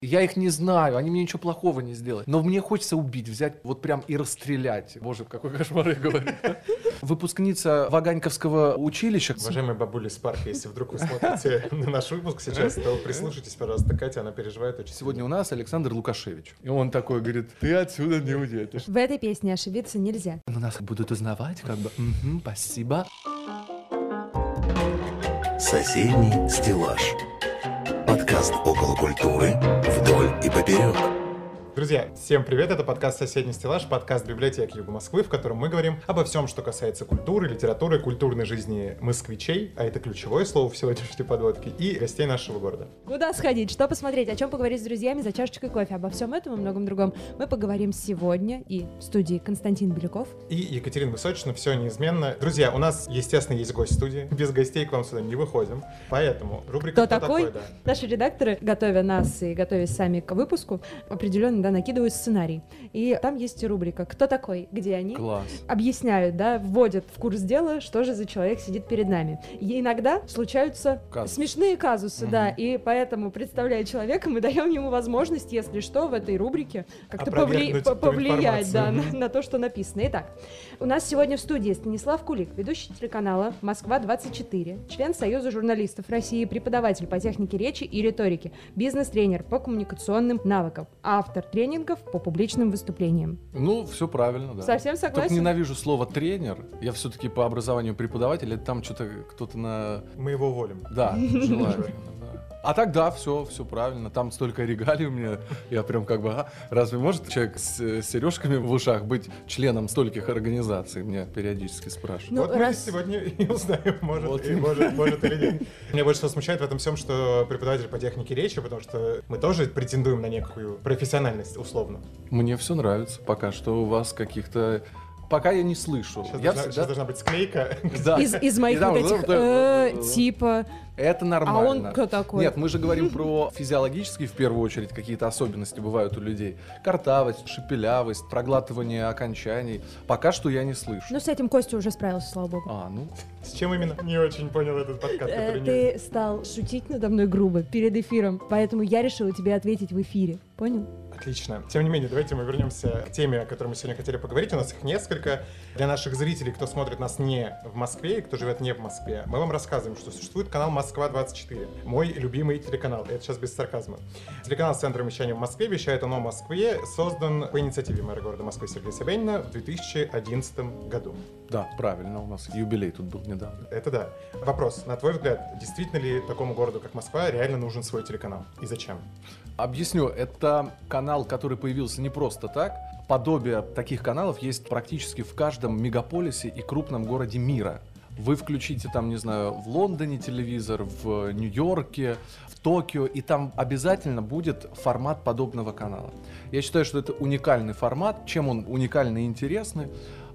Я их не знаю, они мне ничего плохого не сделали. Но мне хочется убить, взять вот прям и расстрелять. Боже, какой кошмар я говорю. Выпускница Ваганьковского училища. Уважаемые бабули с парка, если вдруг вы смотрите на наш выпуск сейчас, то прислушайтесь, пожалуйста, Катя, она переживает очень. Сегодня у нас Александр Лукашевич. И он такой говорит, ты отсюда не уедешь. В этой песне ошибиться нельзя. Но нас будут узнавать, как бы, «Мгм, спасибо. Соседний стеллаж. Подкаст около культуры вдоль и поперек. Друзья, всем привет, это подкаст «Соседний стеллаж», подкаст библиотеки Юга Москвы, в котором мы говорим обо всем, что касается культуры, литературы, культурной жизни москвичей, а это ключевое слово в сегодняшней подводке, и гостей нашего города. Куда сходить, что посмотреть, о чем поговорить с друзьями за чашечкой кофе. Обо всем этом и многом другом мы поговорим сегодня и в студии Константин Беляков. И Екатерина Высочина, все неизменно. Друзья, у нас, естественно, есть гость в студии, без гостей к вам сюда не выходим, поэтому рубрика Кто такой? да. Наши редакторы, готовя нас и готовясь сами к выпуску, определенно да, накидывают сценарий. И там есть рубрика «Кто такой?», где они Класс. объясняют, да, вводят в курс дела, что же за человек сидит перед нами. И иногда случаются Казус. смешные казусы, да, и поэтому, представляя человека, мы даем ему возможность, если что, в этой рубрике как-то повли- повлиять да, на, на то, что написано. Итак, у нас сегодня в студии Станислав Кулик, ведущий телеканала «Москва-24», член Союза журналистов России, преподаватель по технике речи и риторике, бизнес-тренер по коммуникационным навыкам, автор тренингов по публичным выступлениям. Ну, все правильно, да. Совсем Только согласен? ненавижу слово тренер. Я все-таки по образованию преподаватель, это там что-то кто-то на Мы его уволим. Да, да. А так да, все, все правильно. Там столько регалий у меня. Я прям как бы, а, разве может человек с, э, сережками в ушах быть членом стольких организаций? Меня периодически спрашивают. Ну, вот мы раз- сегодня и узнаем, может, Вот и может, может или нет. Меня больше всего смущает в этом всем, что преподаватель по технике речи, потому что мы тоже претендуем на некую профессиональность, условно. Мне все нравится. Пока что у вас каких-то... Пока я не слышу. Сейчас, Я должна, всегда- сейчас должна быть склейка. Да. Из, из моих вот этих э, типа Это нормально. А он кто такой? Нет, мы же говорим про физиологические, в первую очередь, какие-то особенности бывают у людей. Картавость, шепелявость, проглатывание окончаний. Пока что я не слышу. Ну, с этим Костя уже справился, слава богу. А, ну, С чем именно? Не очень понял этот подкаст, Э. Ты стал шутить надо мной грубо перед эфиром, поэтому я решила тебе ответить в эфире. Понял? Отлично. Тем не менее, давайте мы вернемся к теме, о которой мы сегодня хотели поговорить. У нас их несколько. Для наших зрителей, кто смотрит нас не в Москве и кто живет не в Москве, мы вам рассказываем, что существует канал Москва-24. Мой любимый телеканал. Это сейчас без сарказма. Телеканал с центром вещания в Москве вещает он о Москве. Создан по инициативе мэра города Москвы Сергея Собянина в 2011 году. да, правильно, у нас юбилей тут был недавно. Это да. Вопрос. На твой взгляд, действительно ли такому городу, как Москва, реально нужен свой телеканал? И зачем? Объясню, это канал, который появился не просто так. Подобие таких каналов есть практически в каждом мегаполисе и крупном городе мира. Вы включите там, не знаю, в Лондоне телевизор, в Нью-Йорке, в Токио, и там обязательно будет формат подобного канала. Я считаю, что это уникальный формат. Чем он уникальный и интересный?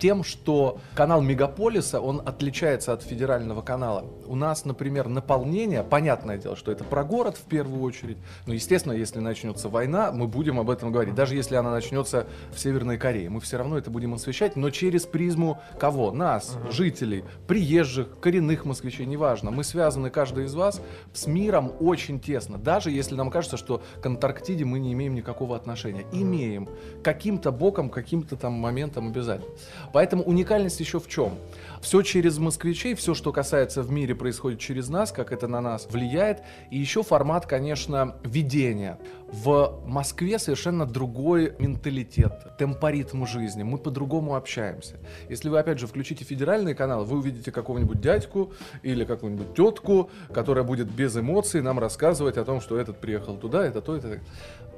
Тем, что канал Мегаполиса, он отличается от федерального канала. У нас, например, наполнение, понятное дело, что это про город в первую очередь, но, естественно, если начнется война, мы будем об этом говорить. Даже если она начнется в Северной Корее, мы все равно это будем освещать, но через призму кого? Нас, жителей, приезжих, коренных москвичей, неважно. Мы связаны, каждый из вас, с миром очень тесно. Даже если нам кажется, что к Антарктиде мы не имеем никакого отношения. Имеем. Каким-то боком, каким-то там моментом обязательно. Поэтому уникальность еще в чем? Все через москвичей, все, что касается в мире, происходит через нас, как это на нас влияет. И еще формат, конечно, ведения. В Москве совершенно другой менталитет, темпоритм жизни. Мы по-другому общаемся. Если вы, опять же, включите федеральные каналы, вы увидите какого-нибудь дядьку или какую-нибудь тетку, которая будет без эмоций нам рассказывать о том, что этот приехал туда, это то, это...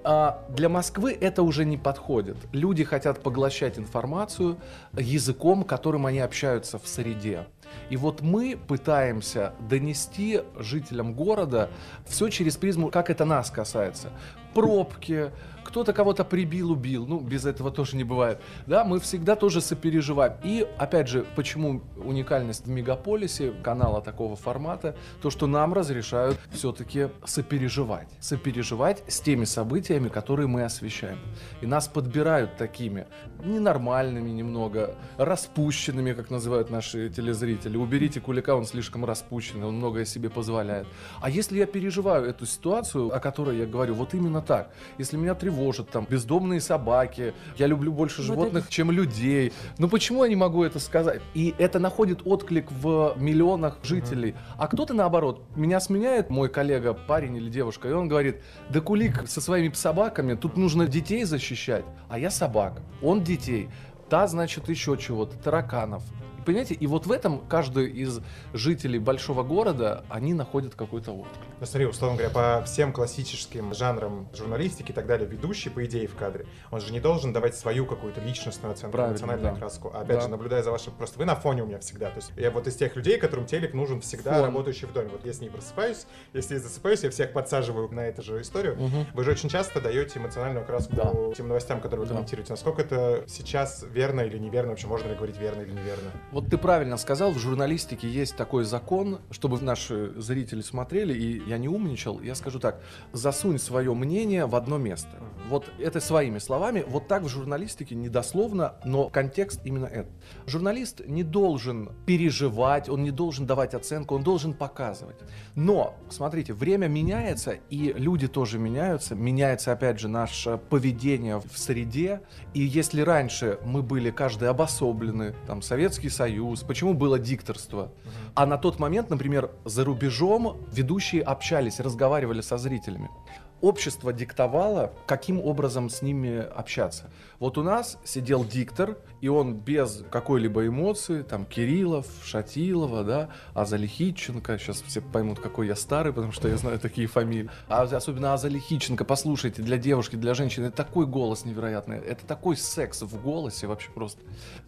А для Москвы это уже не подходит. Люди хотят поглощать информацию языком, которым они общаются в среде. И вот мы пытаемся донести жителям города все через призму, как это нас касается. Пробки, кто-то кого-то прибил, убил, ну, без этого тоже не бывает. Да, мы всегда тоже сопереживаем. И, опять же, почему уникальность в мегаполисе канала такого формата, то, что нам разрешают все-таки сопереживать. Сопереживать с теми событиями, которые мы освещаем. И нас подбирают такими ненормальными немного, распущенными, как называют наши телезрители. Уберите Кулика, он слишком распущенный, он многое себе позволяет. А если я переживаю эту ситуацию, о которой я говорю, вот именно так. Если меня тревожат там бездомные собаки, я люблю больше Вот животных, это- чем людей. Ну почему я не могу это сказать? И это находит отклик в миллионах жителей. А кто-то наоборот, меня сменяет мой коллега, парень или девушка, и он говорит, да кулик со своими собаками, тут нужно детей защищать, а я собак, он детей. Та, значит, еще чего-то, тараканов. Понимаете, и вот в этом каждый из жителей большого города, они находят какой-то отклик. Ну смотри, условно говоря, по всем классическим жанрам журналистики и так далее, ведущий, по идее, в кадре, он же не должен давать свою какую-то личностную оценку, Правильно, эмоциональную да. краску. А опять Да. же, наблюдая за вашим... Просто вы на фоне у меня всегда. То есть я вот из тех людей, которым телек нужен всегда Фон. работающий в доме. Вот я с ней просыпаюсь, если я засыпаюсь, я всех подсаживаю на эту же историю. Вы же очень часто даете эмоциональную краску Да. тем новостям, которые вы Да. комментируете. Насколько это сейчас верно или неверно? Вообще можно ли говорить верно или неверно? Вот ты правильно сказал, в журналистике есть такой закон, чтобы наши зрители смотрели, и я не умничал, я скажу так, засунь свое мнение в одно место. Вот это своими словами, вот так в журналистике недословно, но контекст именно этот. Журналист не должен переживать, он не должен давать оценку, он должен показывать. Но, смотрите, время меняется, и люди тоже меняются, меняется, опять же, наше поведение в среде, и если раньше мы были каждый обособлены, там, Советский Союз, почему было дикторство? А на тот момент, например, за рубежом ведущие общались, разговаривали со зрителями. Общество диктовало, каким образом с ними общаться. Вот у нас сидел диктор, и он без какой-либо эмоции, там, Кириллов, Шатилова, да, Азалихиченко, сейчас все поймут, какой я старый, потому что я знаю такие фамилии. А особенно Азалихиченко, послушайте, для девушки, для женщины, это такой голос невероятный, это такой секс в голосе вообще просто.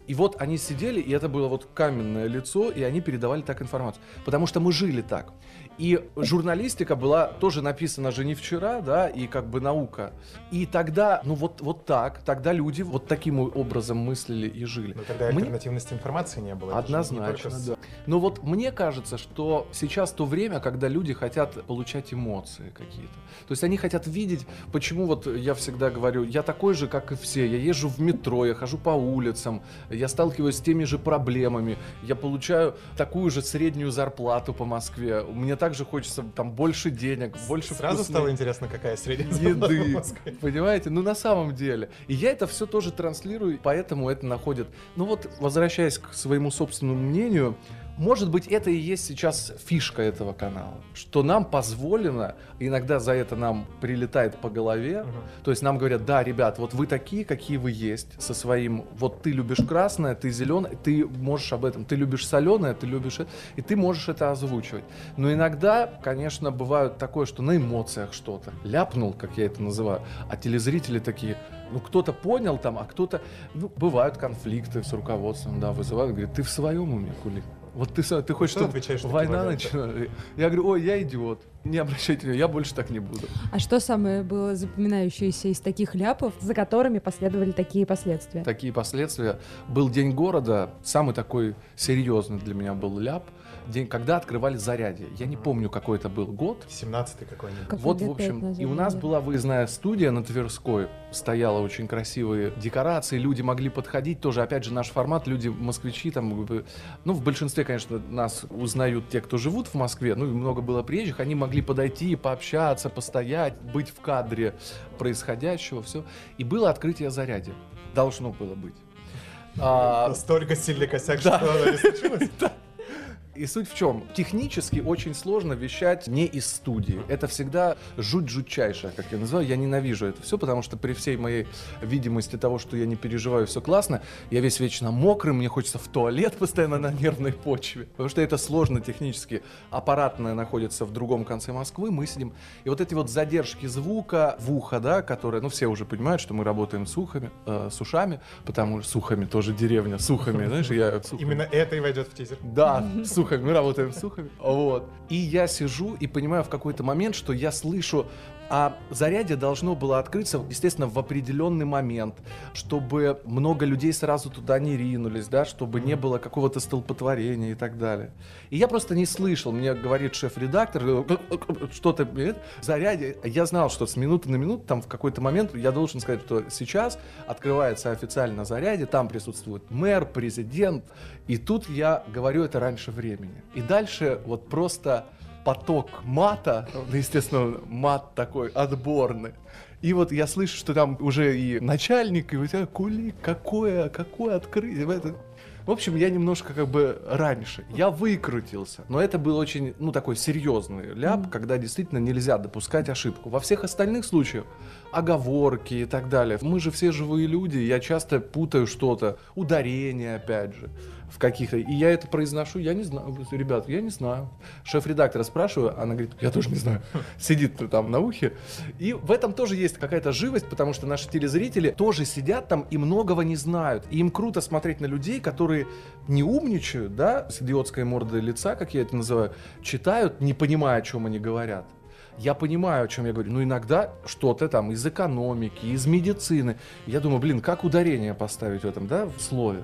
И вот они сидели, и это было вот каменное лицо, и они передавали так информацию. Потому что мы жили так. И журналистика была тоже написана же не вчера, да, и как бы наука. И тогда, ну вот, вот так, тогда люди вот таким образом мыслили и жили. Но тогда Мне- альтернативности информации не было. Не Однозначно, с- да. Но вот мне кажется, что сейчас то время, когда люди хотят получать эмоции какие-то. То есть они хотят видеть, почему вот я всегда говорю, я такой же, как и все, я езжу в метро, я хожу по улицам, я сталкиваюсь с теми же проблемами, я получаю такую же среднюю зарплату по Москве, мне также хочется там больше денег, больше Сразу вкусной стало интересно, какая средняя еды. Понимаете? Ну, на самом деле. И я это все тоже транслирую, поэтому это находит... Ну вот, возвращаясь к своему собственному мнению, может быть, это и есть сейчас фишка этого канала, что нам позволено, иногда за это нам прилетает по голове, Мгм. то есть нам говорят, да, ребят, вот вы такие, какие вы есть, со своим, вот ты любишь красное, ты зеленое, ты можешь об этом, ты любишь соленое, ты любишь это, и ты можешь это озвучивать. Но иногда, конечно, бывает такое, что на эмоциях что-то ляпнул, как я это называю, а телезрители такие, ну кто-то понял там, а кто-то, ну бывают конфликты с руководством, да, вызывают, говорят, ты в своем уме, Кулик. Вот ты, ты хочешь, Что чтобы отвечаешь война началась? Я говорю, ой, я идиот, не обращайте внимания, я больше так не буду. А что самое было запоминающееся из таких ляпов, за которыми последовали такие последствия? такие последствия. Был День города, самый такой серьезный для меня был ляп, день, когда открывали зарядье. Я не помню, какой это был год. 17-й какой-нибудь. Как Вот, в общем, и у нас была выездная студия на Тверской. Стояла очень красивые декорации, люди могли подходить тоже. Опять же, наш формат, люди, москвичи, там, ну, в большинстве, конечно, нас узнают те, кто живут в Москве, ну, и много было приезжих, они могли подойти, пообщаться, постоять, быть в кадре происходящего, все. И было открытие заряди. Должно было быть. А, Настолько сильный косяк, Да. что оно не случилось. И суть в чем? Технически очень сложно вещать не из студии. Это всегда жуть жутчайшая, как я называю. Я ненавижу это все, потому что при всей моей видимости того, что я не переживаю, все классно, я весь вечно мокрый, мне хочется в туалет постоянно на нервной почве. Потому что это сложно технически. Аппаратная находится в другом конце Москвы, мы сидим. И вот эти вот задержки звука в ухо, да, которые, ну, все уже понимают, что мы работаем с ухами, э, с ушами, потому что сухами тоже деревня, сухами, знаешь, я... Именно это и войдет в тизер. Да, с сухами, мы работаем с сухами. Вот. И я сижу и понимаю в какой-то момент, что я слышу, а зарядье должно было открыться, естественно, в определенный момент, чтобы много людей сразу туда не ринулись, да, чтобы не было какого-то столпотворения и так далее. И я просто не слышал, мне говорит шеф-редактор, что-то, э, зарядье. Я знал, что с минуты на минуту, там в какой-то момент я должен сказать, что сейчас открывается официально зарядье, там присутствует мэр, президент, и тут я говорю это раньше времени. И дальше вот просто поток мата, ну, естественно, мат такой отборный. И вот я слышу, что там уже и начальник, и у тебя кулик, какое, какое открытие. в это- В общем, я немножко как бы раньше. Я выкрутился. Но это был очень, ну, такой серьезный ляп, когда действительно нельзя допускать ошибку. Во всех остальных случаях оговорки и так далее. Мы же все живые люди, я часто путаю что-то, ударение опять же в каких-то. И я это произношу, я не знаю, ребят, я не знаю. Шеф-редактора спрашиваю, она говорит, я тоже не знаю. Сидит там на ухе. И в этом тоже есть какая-то живость, потому что наши телезрители тоже сидят там и многого не знают. И им круто смотреть на людей, которые не умничают, да, с идиотской мордой лица, как я это называю, читают, не понимая, о чем они говорят. Я понимаю, о чем я говорю, но иногда что-то там из экономики, из медицины. Я думаю, блин, как ударение поставить в этом, да, в слове.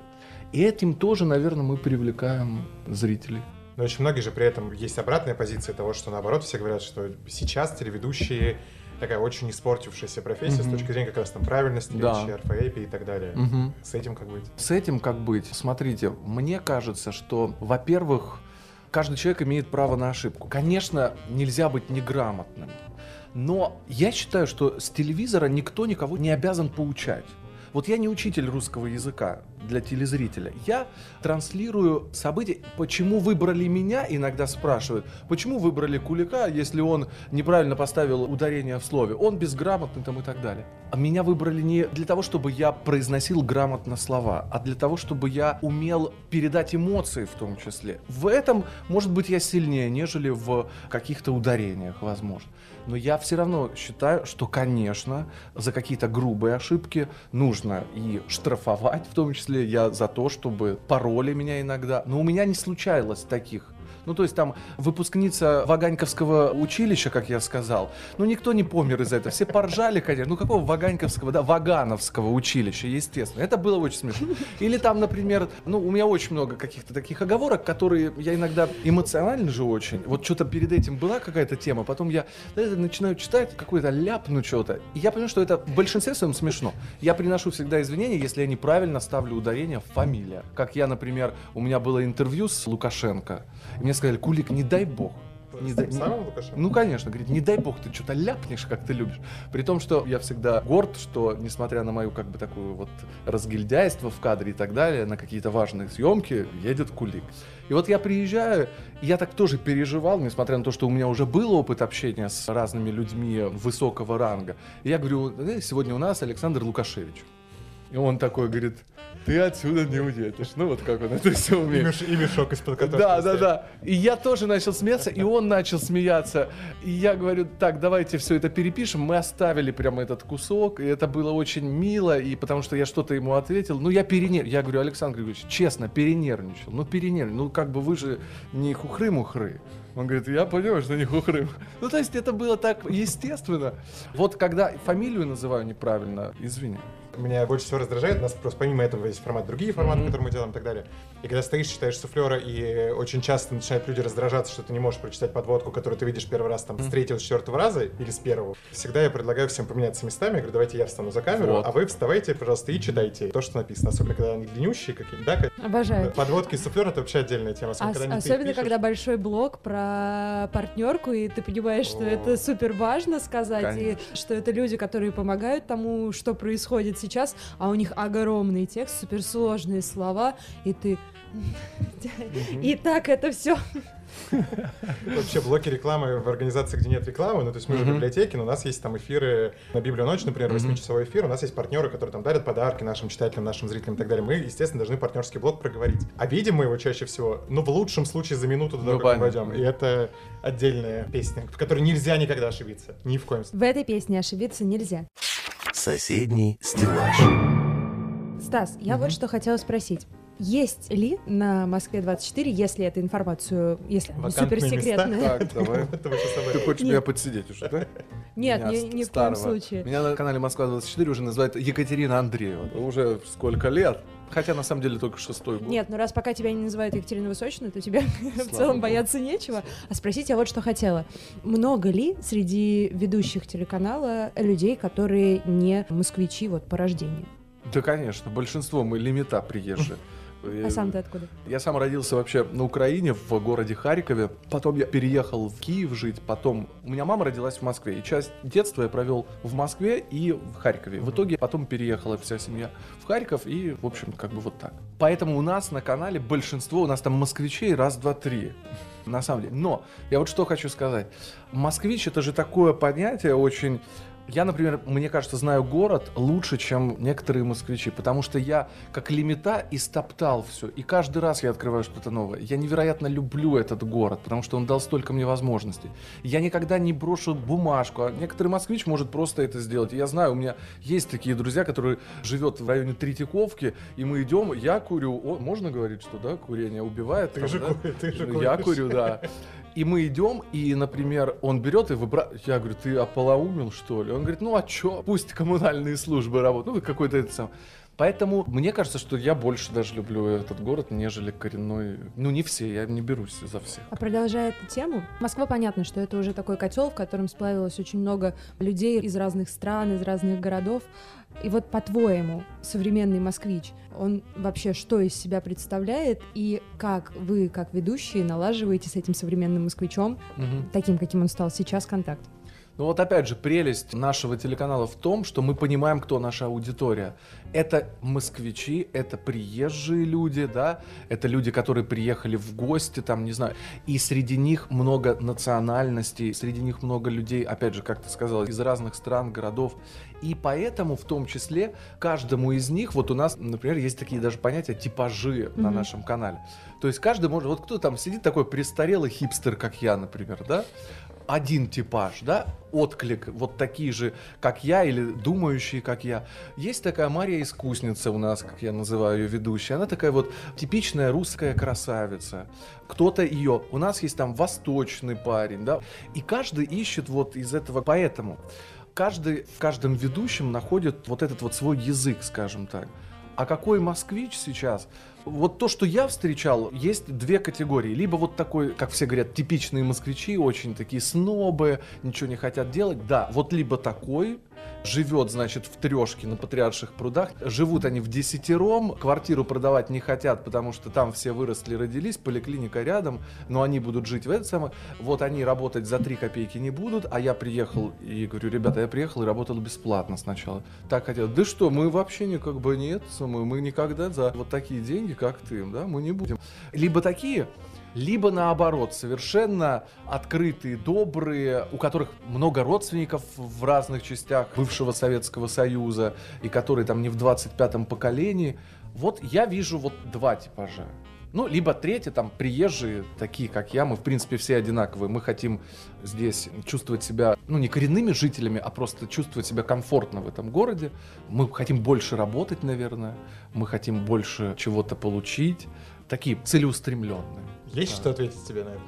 И этим тоже, наверное, мы привлекаем зрителей. Но очень многие же при этом есть обратная позиция того, что наоборот все говорят, что сейчас телеведущие такая очень испортившаяся профессия с Мгм. точки зрения как раз там правильности Да. речи, орфоэпии и так далее. Мгм. С этим как быть? С этим как быть? Смотрите, мне кажется, что, во-первых, каждый человек имеет право на ошибку. Конечно, нельзя быть неграмотным. Но я считаю, что с телевизора никто никого не обязан поучать. Вот я не учитель русского языка для телезрителя. Я транслирую события. Почему выбрали меня, иногда спрашивают. Почему выбрали Кулика, если он неправильно поставил ударение в слове? Он безграмотный там и так далее. А меня выбрали не для того, чтобы я произносил грамотно слова, а для того, чтобы я умел передать эмоции в том числе. В этом, может быть, я сильнее, нежели в каких-то ударениях, возможно. Но я все равно считаю, что, конечно, за какие-то грубые ошибки нужно и штрафовать, в том числе я за то, чтобы пароли меня иногда. Но у меня не случалось таких. Ну, то есть там выпускница Ваганьковского училища, как я сказал, ну, никто не помер из-за этого. Все поржали, конечно. Ну, какого Ваганьковского, да, Вагановского училища, естественно. Это было очень смешно. Или там, например, ну, у меня очень много каких-то таких оговорок, которые я иногда эмоционально же очень. Вот что-то перед этим была какая-то тема, потом я э, начинаю читать какой-то ляп, ну, что-то. И я понимаю, что это в большинстве своем смешно. Я приношу всегда извинения, если я неправильно ставлю ударение в фамилия. Как я, например, у меня было интервью с Лукашенко, и мне сказали, Кулик, не дай бог. Не дай- самым Лукашенко? ну, конечно, говорит, не дай бог ты что-то ляпнешь, как ты любишь. При том, что я всегда горд, что, несмотря на мою, как бы, такую вот разгильдяйство в кадре и так далее, на какие-то важные съемки едет кулик. И вот я приезжаю, и я так тоже переживал, несмотря на то, что у меня уже был опыт общения с разными людьми высокого ранга. И я говорю, «Э, сегодня у нас Александр Лукашевич. И он такой говорит, ты отсюда не уедешь. Ну вот как он это все И, умеет. меш- и мешок из-под которого Да, да, да. И я тоже начал смеяться, и он начал смеяться. И я говорю, так, давайте все это перепишем. Мы оставили прямо этот кусок, и это было очень мило, и потому что я что-то ему ответил. Ну, я перенервничал. Я говорю, Александр Григорьевич, честно, перенервничал. Ну, перенервничал. Ну, как бы вы же не хухры-мухры. Он говорит, я понимаю, что не хухры. Ну, то есть это было так естественно. Вот когда фамилию называю неправильно, извини. Меня больше всего раздражает, у нас просто помимо этого есть формат другие форматы, Мгм. которые мы делаем и так далее. И когда стоишь, читаешь суфлера, и очень часто начинают люди раздражаться, что ты не можешь прочитать подводку, которую ты видишь первый раз там с третьего, с четвертого раза или с первого. Всегда я предлагаю всем поменяться местами, я говорю, давайте я встану за камеру, Вот. а вы вставайте, пожалуйста, и читайте то, что написано. Особенно, когда они длиннющие какие-то, да? как- Обожаю. Подводки и суфлер — это вообще отдельная тема. Особенно, Ос- когда особенно, пишешь. когда большой блок про партнерку, и ты понимаешь, что О. это супер важно сказать, Конечно. и что это люди, которые помогают тому, что происходит сейчас, а у них огромный текст, суперсложные слова, и ты... И так это все. Вообще блоки рекламы в организации, где нет рекламы, ну то есть мы же в библиотеке, но у нас есть там эфиры на Библию ночь, например, Мгм. 8-часовой эфир, у нас есть партнеры, которые там дарят подарки нашим читателям, нашим зрителям и так далее. Мы, естественно, должны партнерский блок проговорить. А видим мы его чаще всего, ну в лучшем случае за минуту до того, Ну, как мы войдем. И это отдельная песня, в которой нельзя никогда ошибиться. Ни в коем случае. В этой песне ошибиться нельзя. Соседний стеллаж. Стас, я вот что хотела спросить. Есть ли на Москве 24, если эту информацию, если Вакантные суперсекретная? Так, давай. Ты хочешь меня подсидеть уже, да? Нет, ни, в коем случае. Меня на канале Москва-24 уже называют Екатерина Андреева. Уже сколько лет? Хотя на самом деле только шестой год. Нет, ну раз пока тебя не называют Екатерина Высочина, то тебе в целом бояться нечего. А спросить я вот что хотела. Много ли среди ведущих телеканала людей, которые не москвичи вот по рождению? Да, конечно, большинство мы лимита приезжие. А сам ты откуда? Я сам родился вообще на Украине, в городе Харькове. Потом я переехал в Киев жить. Потом у меня мама родилась в Москве. И часть детства я провел в Москве и в Харькове. В итоге потом переехала вся семья в Харьков. И, в общем, как бы вот так. Поэтому у нас на канале большинство, у нас там москвичей раз, два, три. На самом деле. Но я вот что хочу сказать. Москвич это же такое понятие очень я, например, мне кажется, знаю город лучше, чем некоторые москвичи, потому что я как лимита истоптал все, и каждый раз я открываю что-то новое. Я невероятно люблю этот город, потому что он дал столько мне возможностей. Я никогда не брошу бумажку, а некоторый москвич может просто это сделать. Я знаю, у меня есть такие друзья, которые живет в районе Третьяковки, и мы идем, я курю, о, можно говорить, что да, курение убивает? Ты там, же да? ты же Ну, Я куришь. курю, да. И мы идем, и, например, он берет и выбрасывает. Я говорю, ты ополоумил, что ли? Он говорит, ну а чё? Пусть коммунальные службы работают. Ну, какой-то это сам. Поэтому мне кажется, что я больше даже люблю этот город, нежели коренной. Ну, не все, я не берусь за всех. А продолжая эту тему, Москва, понятно, что это уже такой котел, в котором сплавилось очень много людей из разных стран, из разных городов. И вот по-твоему, современный москвич, он вообще что из себя представляет и как вы, как ведущие, налаживаете с этим современным москвичом, Мгм. таким, каким он стал сейчас, контакт? Ну вот опять же, прелесть нашего телеканала в том, что мы понимаем, кто наша аудитория. Это москвичи, это приезжие люди, да, это люди, которые приехали в гости, там, не знаю, и среди них много национальностей, среди них много людей, опять же, как ты сказал, из разных стран, городов. И поэтому, в том числе, каждому из них, вот у нас, например, есть такие даже понятия типажи на Мгм. нашем канале. То есть каждый может, вот кто там сидит такой престарелый хипстер, как я, например, да, один типаж, да, отклик, вот такие же, как я, или думающие, как я. Есть такая Мария Искусница у нас, как я называю ее ведущей. Она такая вот типичная русская красавица. Кто-то ее, у нас есть там восточный парень, да, и каждый ищет вот из этого, поэтому каждый в каждом ведущем находит вот этот вот свой язык, скажем так. А какой москвич сейчас? Вот то, что я встречал, есть две категории. Либо вот такой, как все говорят, типичные москвичи, очень такие снобы, ничего не хотят делать. Да, вот либо такой, живет, значит, в трешке на Патриарших прудах. Живут они в десятером, квартиру продавать не хотят, потому что там все выросли, родились, поликлиника рядом, но они будут жить в это самое. Вот они работать за три копейки не будут, а я приехал и говорю, ребята, я приехал и работал бесплатно сначала. Так хотел. Да что, мы вообще не как бы нет, мы, мы никогда за вот такие деньги, как ты, да, мы не будем. Либо такие, либо наоборот, совершенно открытые, добрые, у которых много родственников в разных частях бывшего Советского Союза, и которые там не в 25-м поколении. Вот я вижу вот два типажа. Ну, либо третий, там, приезжие, такие, как я, мы, в принципе, все одинаковые. Мы хотим здесь чувствовать себя, ну, не коренными жителями, а просто чувствовать себя комфортно в этом городе. Мы хотим больше работать, наверное. Мы хотим больше чего-то получить. Такие целеустремленные. Есть что ответить тебе на это?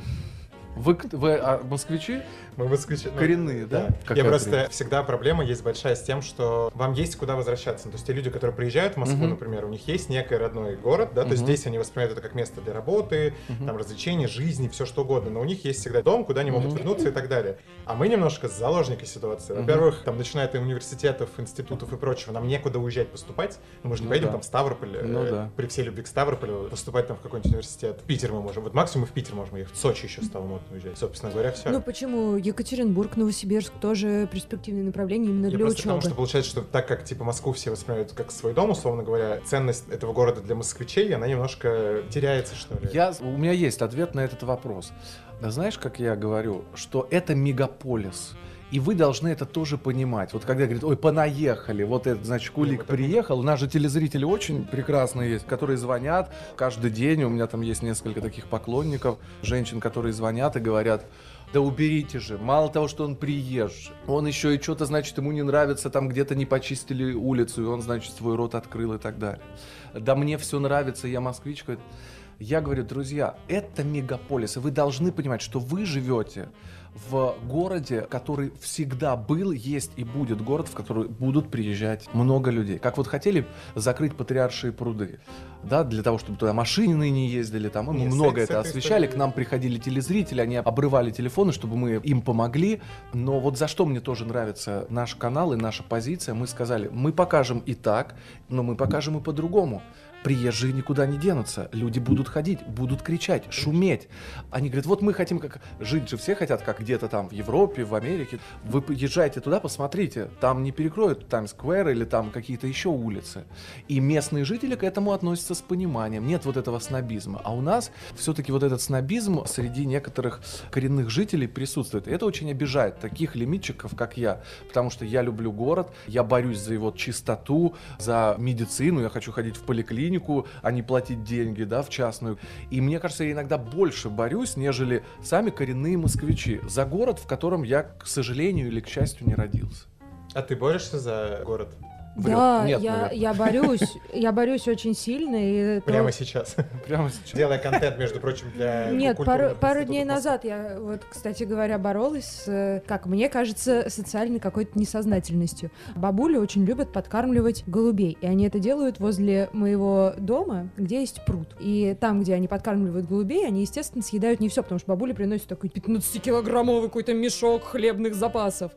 Вы, вы а, москвичи? Мы москвичи. ну, Коренные, да? Я Какая просто прелесть. всегда проблема есть большая с тем, что вам есть куда возвращаться. То есть те люди, которые приезжают в Москву, Мгм. например, у них есть некий родной город, да, то есть Мгм. здесь они воспринимают это как место для работы, Мгм. там развлечений, жизни, все что угодно. Но у них есть всегда дом, куда они могут Мгм. вернуться и так далее. А мы немножко заложники ситуации. Во-первых, там начиная от университетов, институтов и прочего, нам некуда уезжать поступать. Мы же не Ну поедем да. там в Ставрополь, э, Ну да. при всей любви к Ставрополю, поступать там в какой-нибудь университет. В Питер мы можем. Вот максимум в Питер можем ехать. В Сочи еще стало модно уезжать. Собственно говоря, все. Ну почему Екатеринбург, Новосибирск тоже перспективное направление именно Я для учебы? потому, что получается, что так как типа Москву все воспринимают как свой дом, условно говоря, ценность этого города для москвичей, она немножко теряется, что ли. Я, у меня есть ответ на этот вопрос. Да знаешь, как я говорю, что это мегаполис. И вы должны это тоже понимать. Вот когда говорят, ой, понаехали, вот этот, значит, Кулик это- приехал. У нас же телезрители очень прекрасные есть, которые звонят каждый день. У меня там есть несколько таких поклонников, женщин, которые звонят и говорят, да уберите же, мало того, что он приезжий, он еще и что-то, значит, ему не нравится, там где-то не почистили улицу, и он, значит, свой рот открыл и так далее. Да мне все нравится, я москвич. какой-то». Я говорю, друзья, это мегаполис, и вы должны понимать, что вы живете в городе, который всегда был, есть и будет город, в который будут приезжать много людей. Как вот хотели закрыть патриаршие пруды, да, для того, чтобы туда машины не ездили, там, мы Нет, много это освещали, историей- к нам приходили телезрители, они обрывали телефоны, чтобы мы им помогли. Но вот за что мне тоже нравится наш канал и наша позиция, мы сказали, мы покажем и так, но мы покажем и по-другому. Приезжие никуда не денутся, люди будут ходить, будут кричать, шуметь. Они говорят, вот мы хотим как... Жить же все хотят, как где-то там в Европе, в Америке. Вы поезжайте туда, посмотрите, там не перекроют Таймс-сквер или там какие-то еще улицы. И местные жители к этому относятся с пониманием. Нет вот этого снобизма. А у нас все-таки вот этот снобизм среди некоторых коренных жителей присутствует. И это очень обижает таких лимитчиков, как я. Потому что я люблю город, я борюсь за его чистоту, за медицину, я хочу ходить в поликлинику, а не платить деньги, да, в частную. И мне кажется, я иногда больше борюсь, нежели сами коренные москвичи за город, в котором я, к сожалению или к счастью, не родился. А ты борешься за город? Врет. Да, Нет, я, наверное. я борюсь, я борюсь очень сильно. И Прямо сейчас. Прямо сейчас. Делая контент, между прочим, для Нет, пару, пару дней назад я, вот, кстати говоря, боролась с, как мне кажется, социальной какой-то несознательностью. Бабули очень любят подкармливать голубей, и они это делают возле моего дома, где есть пруд. И там, где они подкармливают голубей, они, естественно, съедают не все, потому что бабули приносят такой 15-килограммовый какой-то мешок хлебных запасов.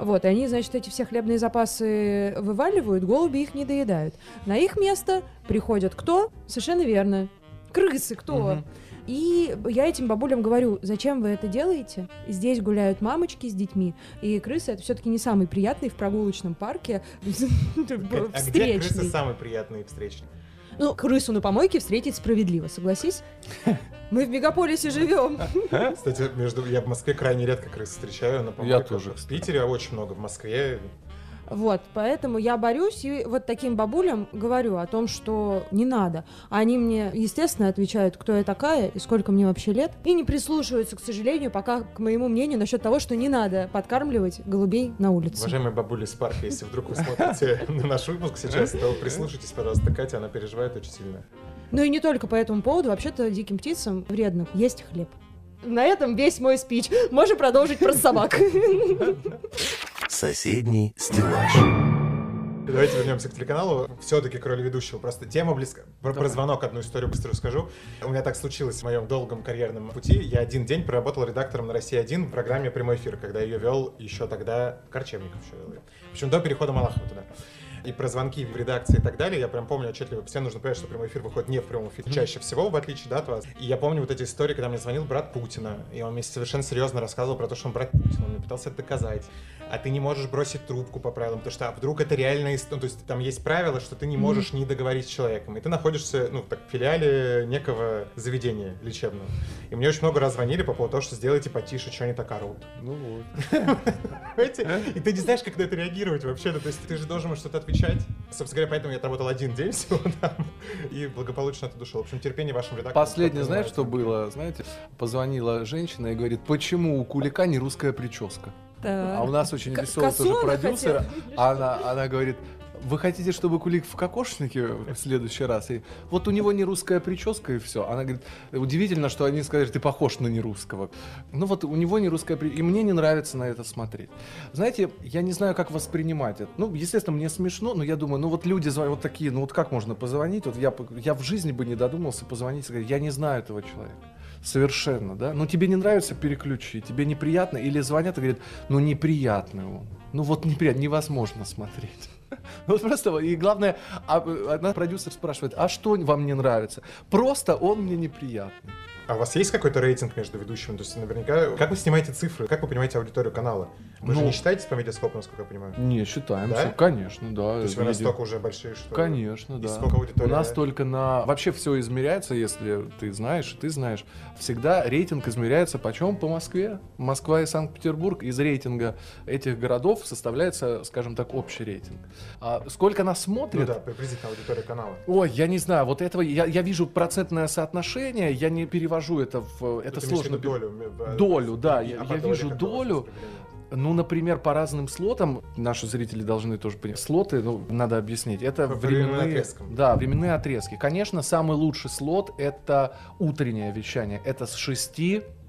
Вот, и они, значит, эти все хлебные запасы вываливают, голуби их не доедают. На их место приходят кто? Совершенно верно. Крысы, кто? И я этим бабулям говорю, зачем вы это делаете? Здесь гуляют мамочки с детьми, и крысы это все-таки не самый приятный в прогулочном парке А где крысы встречный. самые приятные встречные? Ну, крысу на помойке встретить справедливо, согласись? Мы в мегаполисе живем. Кстати, между я в Москве крайне редко крыс встречаю. На помойках. тоже, В. Питере очень много, в Москве. Вот, поэтому я борюсь и вот таким бабулям говорю о том, что не надо. Они мне, естественно, отвечают, кто я такая и сколько мне вообще лет, и не прислушиваются, к сожалению, пока к моему мнению насчет того, что не надо подкармливать голубей на улице. Уважаемые бабули с парка, если вдруг вы смотрите на наш выпуск сейчас, то прислушайтесь, пожалуйста, Катя, она переживает очень сильно. Ну и не только по этому поводу, вообще-то диким птицам вредно есть хлеб. На этом весь мой спич. Можем продолжить про собак. Соседний стеллаж. Давайте вернемся к телеканалу. Все-таки к роли ведущего. Просто тема близка. Про, про звонок одну историю быстро расскажу. У меня так случилось в моем долгом карьерном пути. Я один день проработал редактором на России 1 в программе «Прямой эфир», когда ее вел еще тогда Корчевников. Еще вел. общем, до перехода Малахова туда. И про звонки в редакции и так далее, я прям помню отчетливо. Всем нужно понять, что прямой эфир выходит не в прямом эфире чаще всего, в отличие да, от вас. И я помню вот эти истории, когда мне звонил брат Путина, и он мне совершенно серьезно рассказывал про то, что он брат Путина, он мне пытался это доказать. А ты не можешь бросить трубку по правилам, потому что а вдруг это реально... Ну, то есть там есть правило, что ты не можешь не договорить с человеком. И ты находишься, ну, так, в филиале некого заведения лечебного. И мне очень много раз звонили по поводу того, что сделайте потише, что они так орут. Ну вот. Понимаете? И ты не знаешь, как на это реагировать вообще. Ну, то есть ты же должен что-то отвечать. Собственно говоря, поэтому я отработал один день всего там и благополучно оттуда ушел. В общем, терпение вашим редакторам. Последнее, знаешь, что было? Знаете, позвонила женщина и говорит, почему у Кулика не русская прическа? А у нас очень К- веселый тоже продюсер. а Она, она говорит, вы хотите, чтобы Кулик в кокошнике в следующий раз? И вот у него не русская прическа и все. Она говорит, удивительно, что они сказали, ты похож на нерусского. Ну вот у него не русская прическа. И мне не нравится на это смотреть. Знаете, я не знаю, как воспринимать это. Ну, естественно, мне смешно, но я думаю, ну вот люди звонят вот такие, ну вот как можно позвонить? Вот я, я в жизни бы не додумался позвонить и сказать, я не знаю этого человека. Совершенно, да? Ну тебе не нравится, переключи. Тебе неприятно? Или звонят и говорят, ну неприятный он. Ну вот неприятно, невозможно смотреть. Вот просто, и главное, а, одна продюсер спрашивает, а что вам не нравится? Просто он мне неприятный. А у вас есть какой-то рейтинг между ведущими? То есть наверняка... Как вы снимаете цифры? Как вы понимаете аудиторию канала? Вы же Ну, не считаетесь по медиаскопу, насколько я понимаю? Не, считаемся, Да? конечно, да. То есть вы видим. настолько уже большие, что... Конечно, И да. сколько аудитория? У нас только на... Вообще все измеряется, если ты знаешь, и ты знаешь. Всегда рейтинг измеряется почем? По Москве. Москва и Санкт-Петербург. Из рейтинга этих городов составляется, скажем так, общий рейтинг. А сколько нас Ну смотрит? да, приблизительно аудитория канала. Ой, я не знаю, вот этого, я, я вижу процентное соотношение, я не перевожу это в... Это в сложно... долю. э, Долю, да, и- я- я вижу долю. Ну, например, по разным слотам, наши зрители должны тоже понять. Слоты, ну, надо объяснить. Это По временные, отрезкам. да, временные отрезки. Конечно, самый лучший слот это утреннее вещание. Это с 6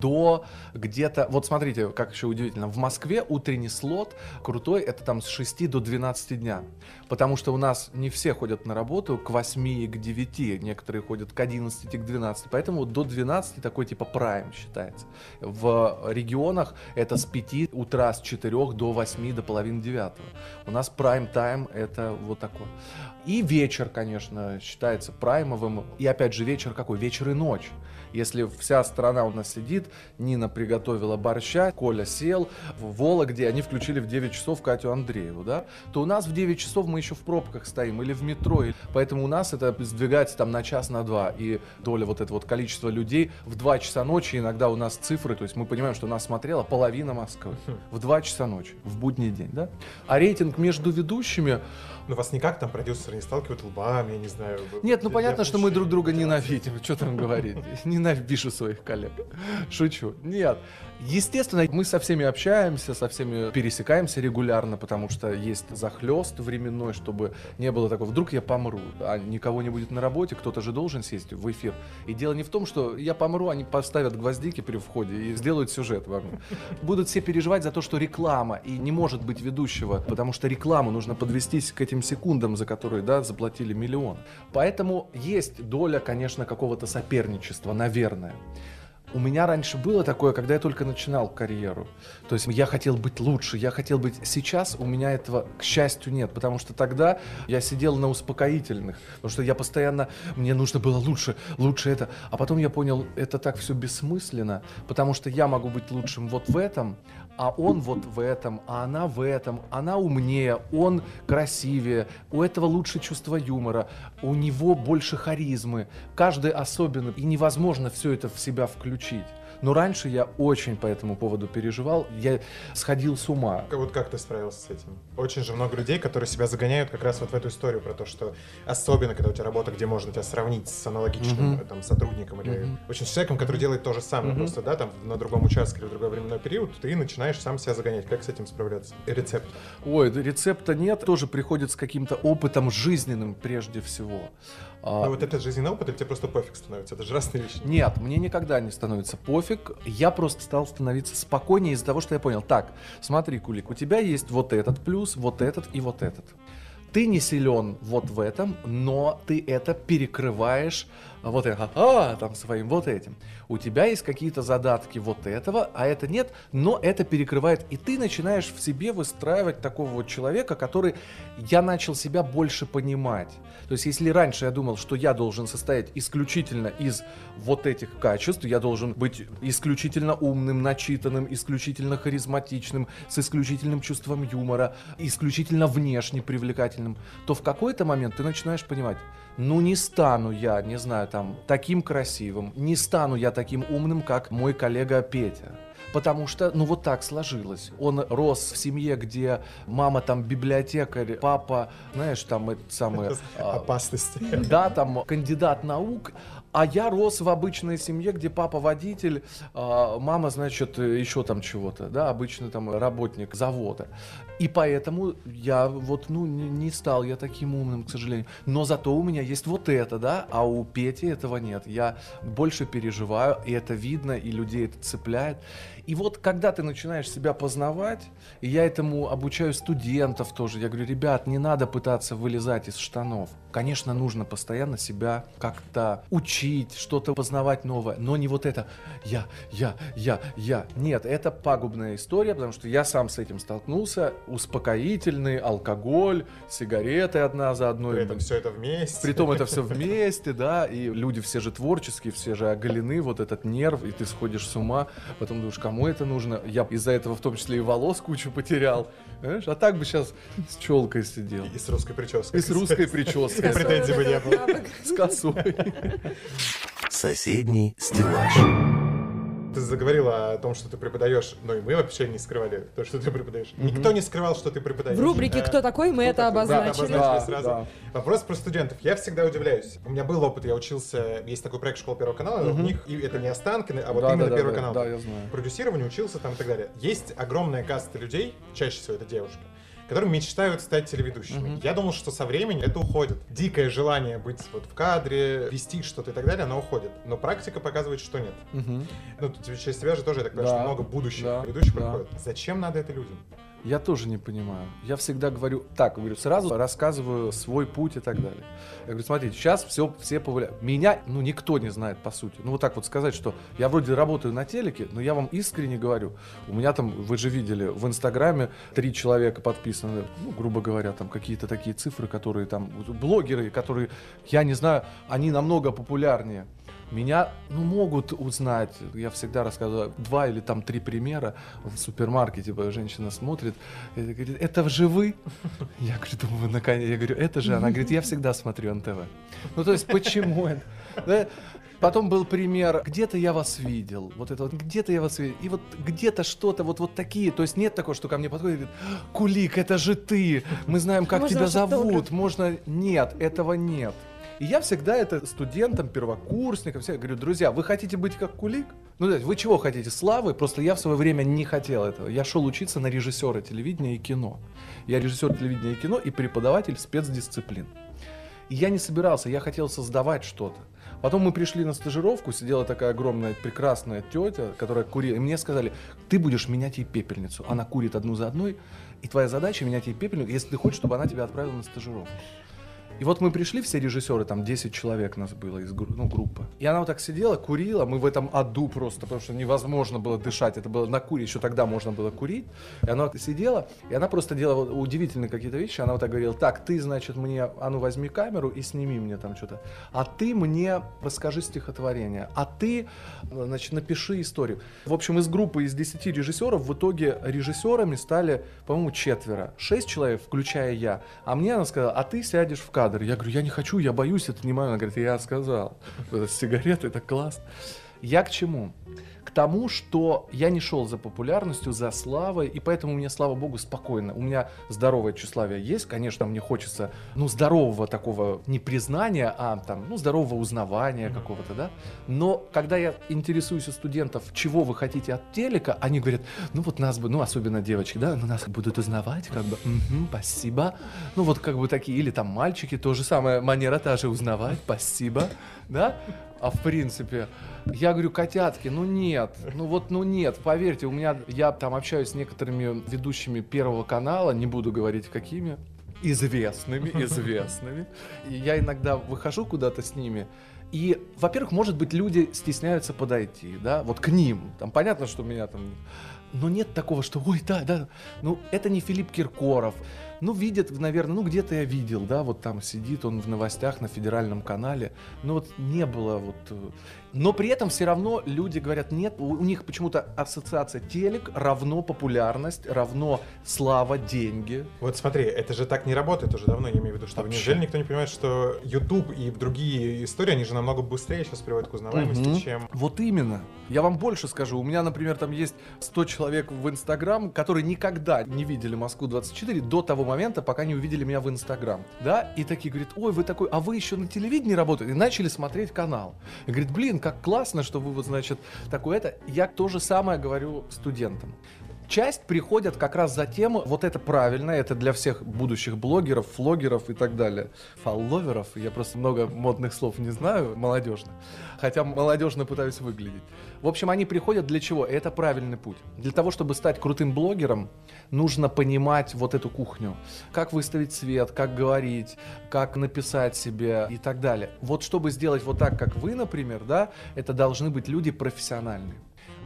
до где-то... Вот смотрите, как еще удивительно. В Москве утренний слот крутой, это там с 6 до 12 дня. Потому что у нас не все ходят на работу к 8 и к 9, некоторые ходят к 11 и к 12. Поэтому до 12 такой типа прайм считается. В регионах это с 5 утра, с 4 до 8, до половины 9. У нас прайм-тайм это вот такой. И вечер, конечно, считается праймовым. И опять же, вечер какой? Вечер и ночь. Если вся страна у нас сидит, Нина приготовила борща, Коля сел в Вологде, они включили в 9 часов Катю Андрееву, да, то у нас в 9 часов мы еще в пробках стоим или в метро. и Поэтому у нас это сдвигается там на час, на два. И доля вот этого вот количества людей в 2 часа ночи иногда у нас цифры, то есть мы понимаем, что нас смотрела половина Москвы. В 2 часа ночи, в будний день, да. А рейтинг между ведущими, Ну, вас никак там продюсеры не сталкивают лбами, я не знаю. Нет, ну понятно, что мы друг друга ненавидим. Что там говорить? Ненавижу своих коллег. Шучу. Нет. Естественно, мы со всеми общаемся, со всеми пересекаемся регулярно, потому что есть захлест временной, чтобы не было такого, вдруг я помру, а никого не будет на работе, кто-то же должен сесть в эфир. И дело не в том, что я помру, они поставят гвоздики при входе и сделают сюжет во мне. Будут все переживать за то, что реклама, и не может быть ведущего, потому что рекламу нужно подвестись к этим секундам, за которые, да, заплатили миллион. Поэтому есть доля, конечно, какого-то соперничества, наверное. У меня раньше было такое, когда я только начинал карьеру. То есть я хотел быть лучше, я хотел быть... Сейчас у меня этого, к счастью, нет, потому что тогда я сидел на успокоительных, потому что я постоянно... Мне нужно было лучше, лучше это. А потом я понял, это так все бессмысленно, потому что я могу быть лучшим вот в этом, а он вот в этом, а она в этом, она умнее, он красивее, у этого лучше чувство юмора, у него больше харизмы, каждый особенный, и невозможно все это в себя включить. Но раньше я очень по этому поводу переживал, я сходил с ума. Вот как ты справился с этим? Очень же много людей, которые себя загоняют как раз вот в эту историю про то, что особенно, когда у тебя работа, где можно тебя сравнить с аналогичным э, там, сотрудником или Мгм. очень с человеком, который делает то же самое, Мгм. просто, да, там, на другом участке или в другой временной период, ты начинаешь сам себя загонять. Как с этим справляться? Рецепт. Ой, рецепта нет, тоже приходит с каким-то опытом жизненным прежде всего. А, Ну вот этот жизненный опыт, или тебе просто пофиг становится? Это же разные вещи. Нет, мне никогда не становится пофиг. Я просто стал становиться спокойнее из-за того, что я понял. Так, смотри, Кулик, у тебя есть вот этот плюс, вот этот и вот этот. Ты не силен вот в этом, но ты это перекрываешь вот это, а, там своим вот этим. У тебя есть какие-то задатки вот этого, а это нет, но это перекрывает. И ты начинаешь в себе выстраивать такого вот человека, который я начал себя больше понимать. То есть, если раньше я думал, что я должен состоять исключительно из вот этих качеств, я должен быть исключительно умным, начитанным, исключительно харизматичным, с исключительным чувством юмора, исключительно внешне привлекательным, то в какой-то момент ты начинаешь понимать, ну не стану я, не знаю, там, таким красивым, не стану я таким умным, как мой коллега Петя. Потому что, ну вот так сложилось. Он рос в семье, где мама там библиотекарь, папа, знаешь, там это самое... а, Опасности. да, там кандидат наук, а я рос в обычной семье, где папа водитель, а, мама, значит, еще там чего-то, да, обычный там работник завода. И поэтому я вот, ну, не, не стал я таким умным, к сожалению. Но зато у меня есть вот это, да, а у Пети этого нет. Я больше переживаю, и это видно, и людей это цепляет. И вот когда ты начинаешь себя познавать, и я этому обучаю студентов тоже, я говорю, ребят, не надо пытаться вылезать из штанов. Конечно, нужно постоянно себя как-то учить, что-то познавать новое, но не вот это я, я, я, я. Нет, это пагубная история, потому что я сам с этим столкнулся. Успокоительный, алкоголь, сигареты одна за одной. При этом все это вместе. Притом это все вместе, да, и люди все же творческие, все же оголены, вот этот нерв, и ты сходишь с ума, потом думаешь, кому это нужно? Я из-за этого в том числе и волос кучу потерял, знаешь, а так бы сейчас с челкой сидел. И с русской прической. И с русской прической, Претензий бы не было. с косой. Соседний стеллаж. Ты заговорила о том, что ты преподаешь, но и мы вообще не скрывали то, что ты преподаешь. Никто не скрывал, что ты преподаешь. В рубрике «Кто такой?» мы это такой? Да, обозначили. обозначили Да, сразу. да. Вопрос про студентов. Я всегда удивляюсь. У меня был опыт, я учился, есть такой проект «Школа Первого канала», у них и это не Останкино, а вот Да, именно да, Первый да, канал. да, я знаю. Продюсированию учился там и так далее. Есть огромная каста людей, чаще всего это девушки, которые мечтают стать телеведущими. Мгм. Я думал, что со временем это уходит. Дикое желание быть вот в кадре, вести что-то и так далее, оно уходит. Но практика показывает, что нет. Мгм. Ну, через тебя же тоже, я так понимаю, Да, что много будущих да, ведущих да. приходят. Зачем надо это людям? Я тоже не понимаю. Я всегда говорю так, говорю, сразу рассказываю свой путь и так далее. Я говорю, смотрите, сейчас все, все повлияют. Меня, ну, никто не знает, по сути. Ну, вот так вот сказать, что я вроде работаю на телеке, но я вам искренне говорю, у меня там, вы же видели, в Инстаграме три человека подписаны, ну, грубо говоря, там какие-то такие цифры, которые там, блогеры, которые, я не знаю, они намного популярнее. Меня, ну, могут узнать, я всегда рассказываю, два или там три примера в супермаркете, типа, женщина смотрит, и говорит, это же вы? Я говорю, думаю, наконец, я говорю, это же она, говорит, я всегда смотрю НТВ. Ну, то есть, почему это? Потом был пример, где-то я вас видел, вот это вот, где-то я вас видел, и вот где-то что-то, вот, вот такие, то есть нет такого, что ко мне подходит и говорит, Кулик, это же ты, мы знаем, как Можно тебя ваш автограф?» зовут, можно, нет, этого нет. И я всегда это студентам, первокурсникам, всем говорю, друзья, вы хотите быть как Кулик? Ну, то есть, вы чего хотите? Славы? Просто я в свое время не хотел этого. Я шел учиться на режиссера телевидения и кино. Я режиссер телевидения и кино и преподаватель спецдисциплин. И я не собирался, я хотел создавать что-то. Потом мы пришли на стажировку, сидела такая огромная, прекрасная тетя, которая курила, и мне сказали, ты будешь менять ей пепельницу. Она курит одну за одной, и твоя задача менять ей пепельницу, если ты хочешь, чтобы она тебя отправила на стажировку. И вот мы пришли, все режиссеры, там 10 человек нас было из ну, группы. И она вот так сидела, курила, мы в этом аду просто, потому что невозможно было дышать, это было на куре, еще тогда можно было курить. И она сидела, и она просто делала удивительные какие-то вещи, она вот так говорила, так, ты, значит, мне, а ну возьми камеру и сними мне там что-то, а ты мне расскажи стихотворение, а ты, значит, напиши историю. В общем, из группы из 10 режиссеров в итоге режиссерами стали, по-моему, четверо. Шесть человек, включая я. А мне она сказала, а ты сядешь в кадр. Я говорю, я не хочу, я боюсь, это не мое. Она говорит, я сказал. Это сигареты, это классно. Я к чему? К тому, что я не шел за популярностью, за славой, и поэтому мне, слава богу, спокойно. У меня здоровое тщеславие есть, конечно, мне хочется, ну, здорового такого не признания, а там, ну, здорового узнавания какого-то, да. Но когда я интересуюсь у студентов, чего вы хотите от телека, они говорят, ну, вот нас бы, ну, особенно девочки, да, ну, нас будут узнавать, как бы, «Мгм, спасибо. Ну, вот как бы такие, или там мальчики, то же самое, манера та же узнавать, спасибо, да. А в принципе, я говорю, котятки, ну нет, ну вот, ну нет, поверьте, у меня, я там общаюсь с некоторыми ведущими Первого канала, не буду говорить какими, известными, известными. И я иногда выхожу куда-то с ними, и, во-первых, может быть, люди стесняются подойти, да, вот к ним. Там понятно, что меня там... Но нет такого, что, ой, да, да, ну, это не Филипп Киркоров. Ну, видят, наверное, ну, где-то я видел, да, вот там сидит он в новостях на федеральном канале. Но вот не было вот... Но при этом все равно люди говорят, нет, у, у них почему-то ассоциация телек равно популярность, равно слава, деньги. Вот смотри, это же так не работает уже давно, я имею в виду, что Вообще. неужели никто не понимает, что YouTube и другие истории, они же намного быстрее сейчас приводят к узнаваемости, Мгм. чем... Вот именно. Я вам больше скажу. У меня, например, там есть 100 человек в Инстаграм, которые никогда не видели Москву-24 до того момента, пока не увидели меня в Инстаграм. Да? И такие говорят, ой, вы такой, а вы еще на телевидении работаете? И начали смотреть канал. И говорит, блин, как классно, что вы вот, значит, такое это. Я то же самое говорю студентам. Часть приходят как раз за тем, вот это правильно, это для всех будущих блогеров, флогеров и так далее. Фолловеров, я просто много модных слов не знаю, молодежных. Хотя молодежно пытаюсь выглядеть. В общем, они приходят для чего? Это правильный путь. Для того, чтобы стать крутым блогером, нужно понимать вот эту кухню. Как выставить свет, как говорить, как написать себе и так далее. Вот чтобы сделать вот так, как вы, например, да, это должны быть люди профессиональные.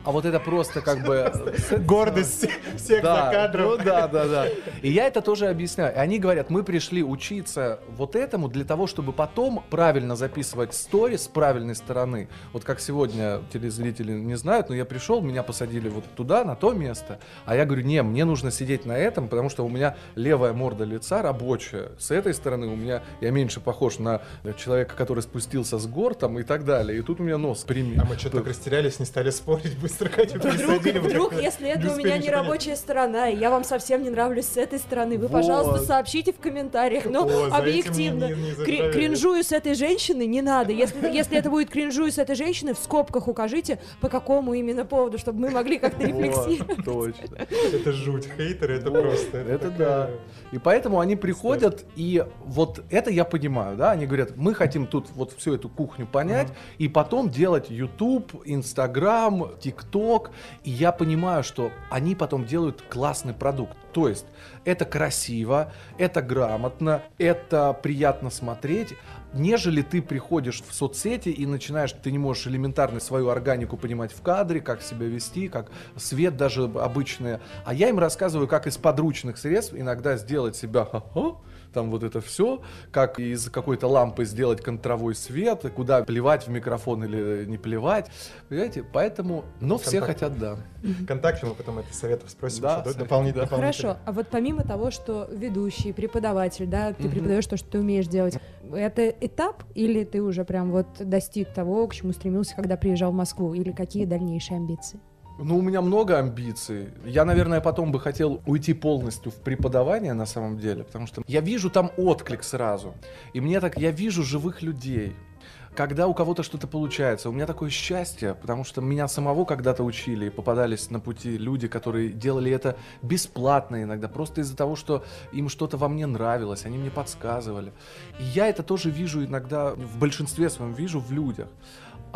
А вот это просто как бы... Гордость всех за кадром. Ну да, да, да. И я это тоже объясняю. И они говорят, мы пришли учиться вот этому для того, чтобы потом правильно записывать стори с правильной стороны. Вот как сегодня телезрители не знают, но я пришел, меня посадили вот туда, на то место. А я говорю, не, мне нужно сидеть на этом, потому что у меня левая морда лица рабочая. С этой стороны у меня, я меньше похож на человека, который спустился с гор там и так далее. И тут у меня нос прямик. А мы что-то так растерялись, не стали спорить Строкачев пересадили. Вдруг, если это у меня не рабочая сторона, и я вам совсем не нравлюсь с этой стороны, вы, пожалуйста, сообщите в комментариях. Но объективно, не- не- не кри- заржавели. кринжую с этой женщиной не надо. Если, если это будет кринжую с этой женщиной, в скобках укажите, по какому именно поводу, чтобы мы могли как-то рефлексировать. Вот, точно. Это жуть, хейтеры, это просто. Это такая- да. И поэтому они приходят, и вот это я понимаю, да, они говорят, мы хотим тут вот всю эту кухню понять, и потом делать YouTube, Instagram, TikTok, и я понимаю, что они потом делают классный продукт. То есть это красиво, это грамотно, это приятно смотреть, нежели ты приходишь в соцсети и начинаешь, ты не можешь элементарно свою органику понимать в кадре, как себя вести, как свет даже обычный. А я им рассказываю, как из подручных средств иногда сделать себя ха-ха, там вот это все, как из какой-то лампы сделать контровой свет, куда плевать в микрофон или не плевать. Понимаете? Поэтому, но все хотят, да. Контакте мы потом это советов спросим. Да, что дополнительно. да. дополнительно. Хорошо, а вот помимо того, что ведущий, преподаватель, да, ты Мгм. преподаешь то, что ты умеешь делать, это этап или ты уже прям вот достиг того, к чему стремился, когда приезжал в Москву, или какие дальнейшие амбиции? Ну, у меня много амбиций. Я, наверное, потом бы хотел уйти полностью в преподавание на самом деле, потому что я вижу там отклик сразу. И мне так, я вижу живых людей. Когда у кого-то что-то получается, у меня такое счастье, потому что меня самого когда-то учили, и попадались на пути люди, которые делали это бесплатно иногда, просто из-за того, что им что-то во мне нравилось, они мне подсказывали. И я это тоже вижу иногда, в большинстве своем вижу в людях.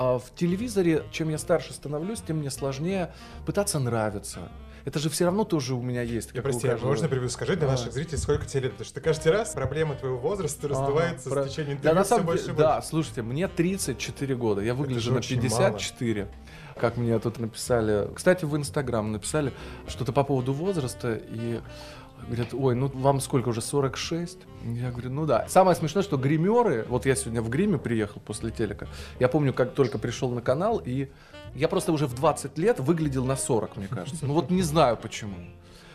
А в телевизоре, чем я старше становлюсь, тем мне сложнее пытаться нравиться. Это же все равно тоже у меня есть. Я прости, а каждого. можно прибью? Скажи для А. наших зрителей, сколько тебе лет? Потому что каждый раз проблема твоего возраста раздувается Ага, с течением Да, интервью на все самом больше деле, да, больше. слушайте, мне 34 года, я выгляжу на очень 54. Как мне тут написали, кстати, в Инстаграм написали что-то по поводу возраста, и говорят, ой, ну вам сколько уже, 46? Я говорю, ну да. Самое смешное, что гримеры, вот я сегодня в гриме приехал после телека, я помню, как только пришел на канал, и я просто уже в 20 лет выглядел на 40, мне кажется. Ну вот не знаю почему.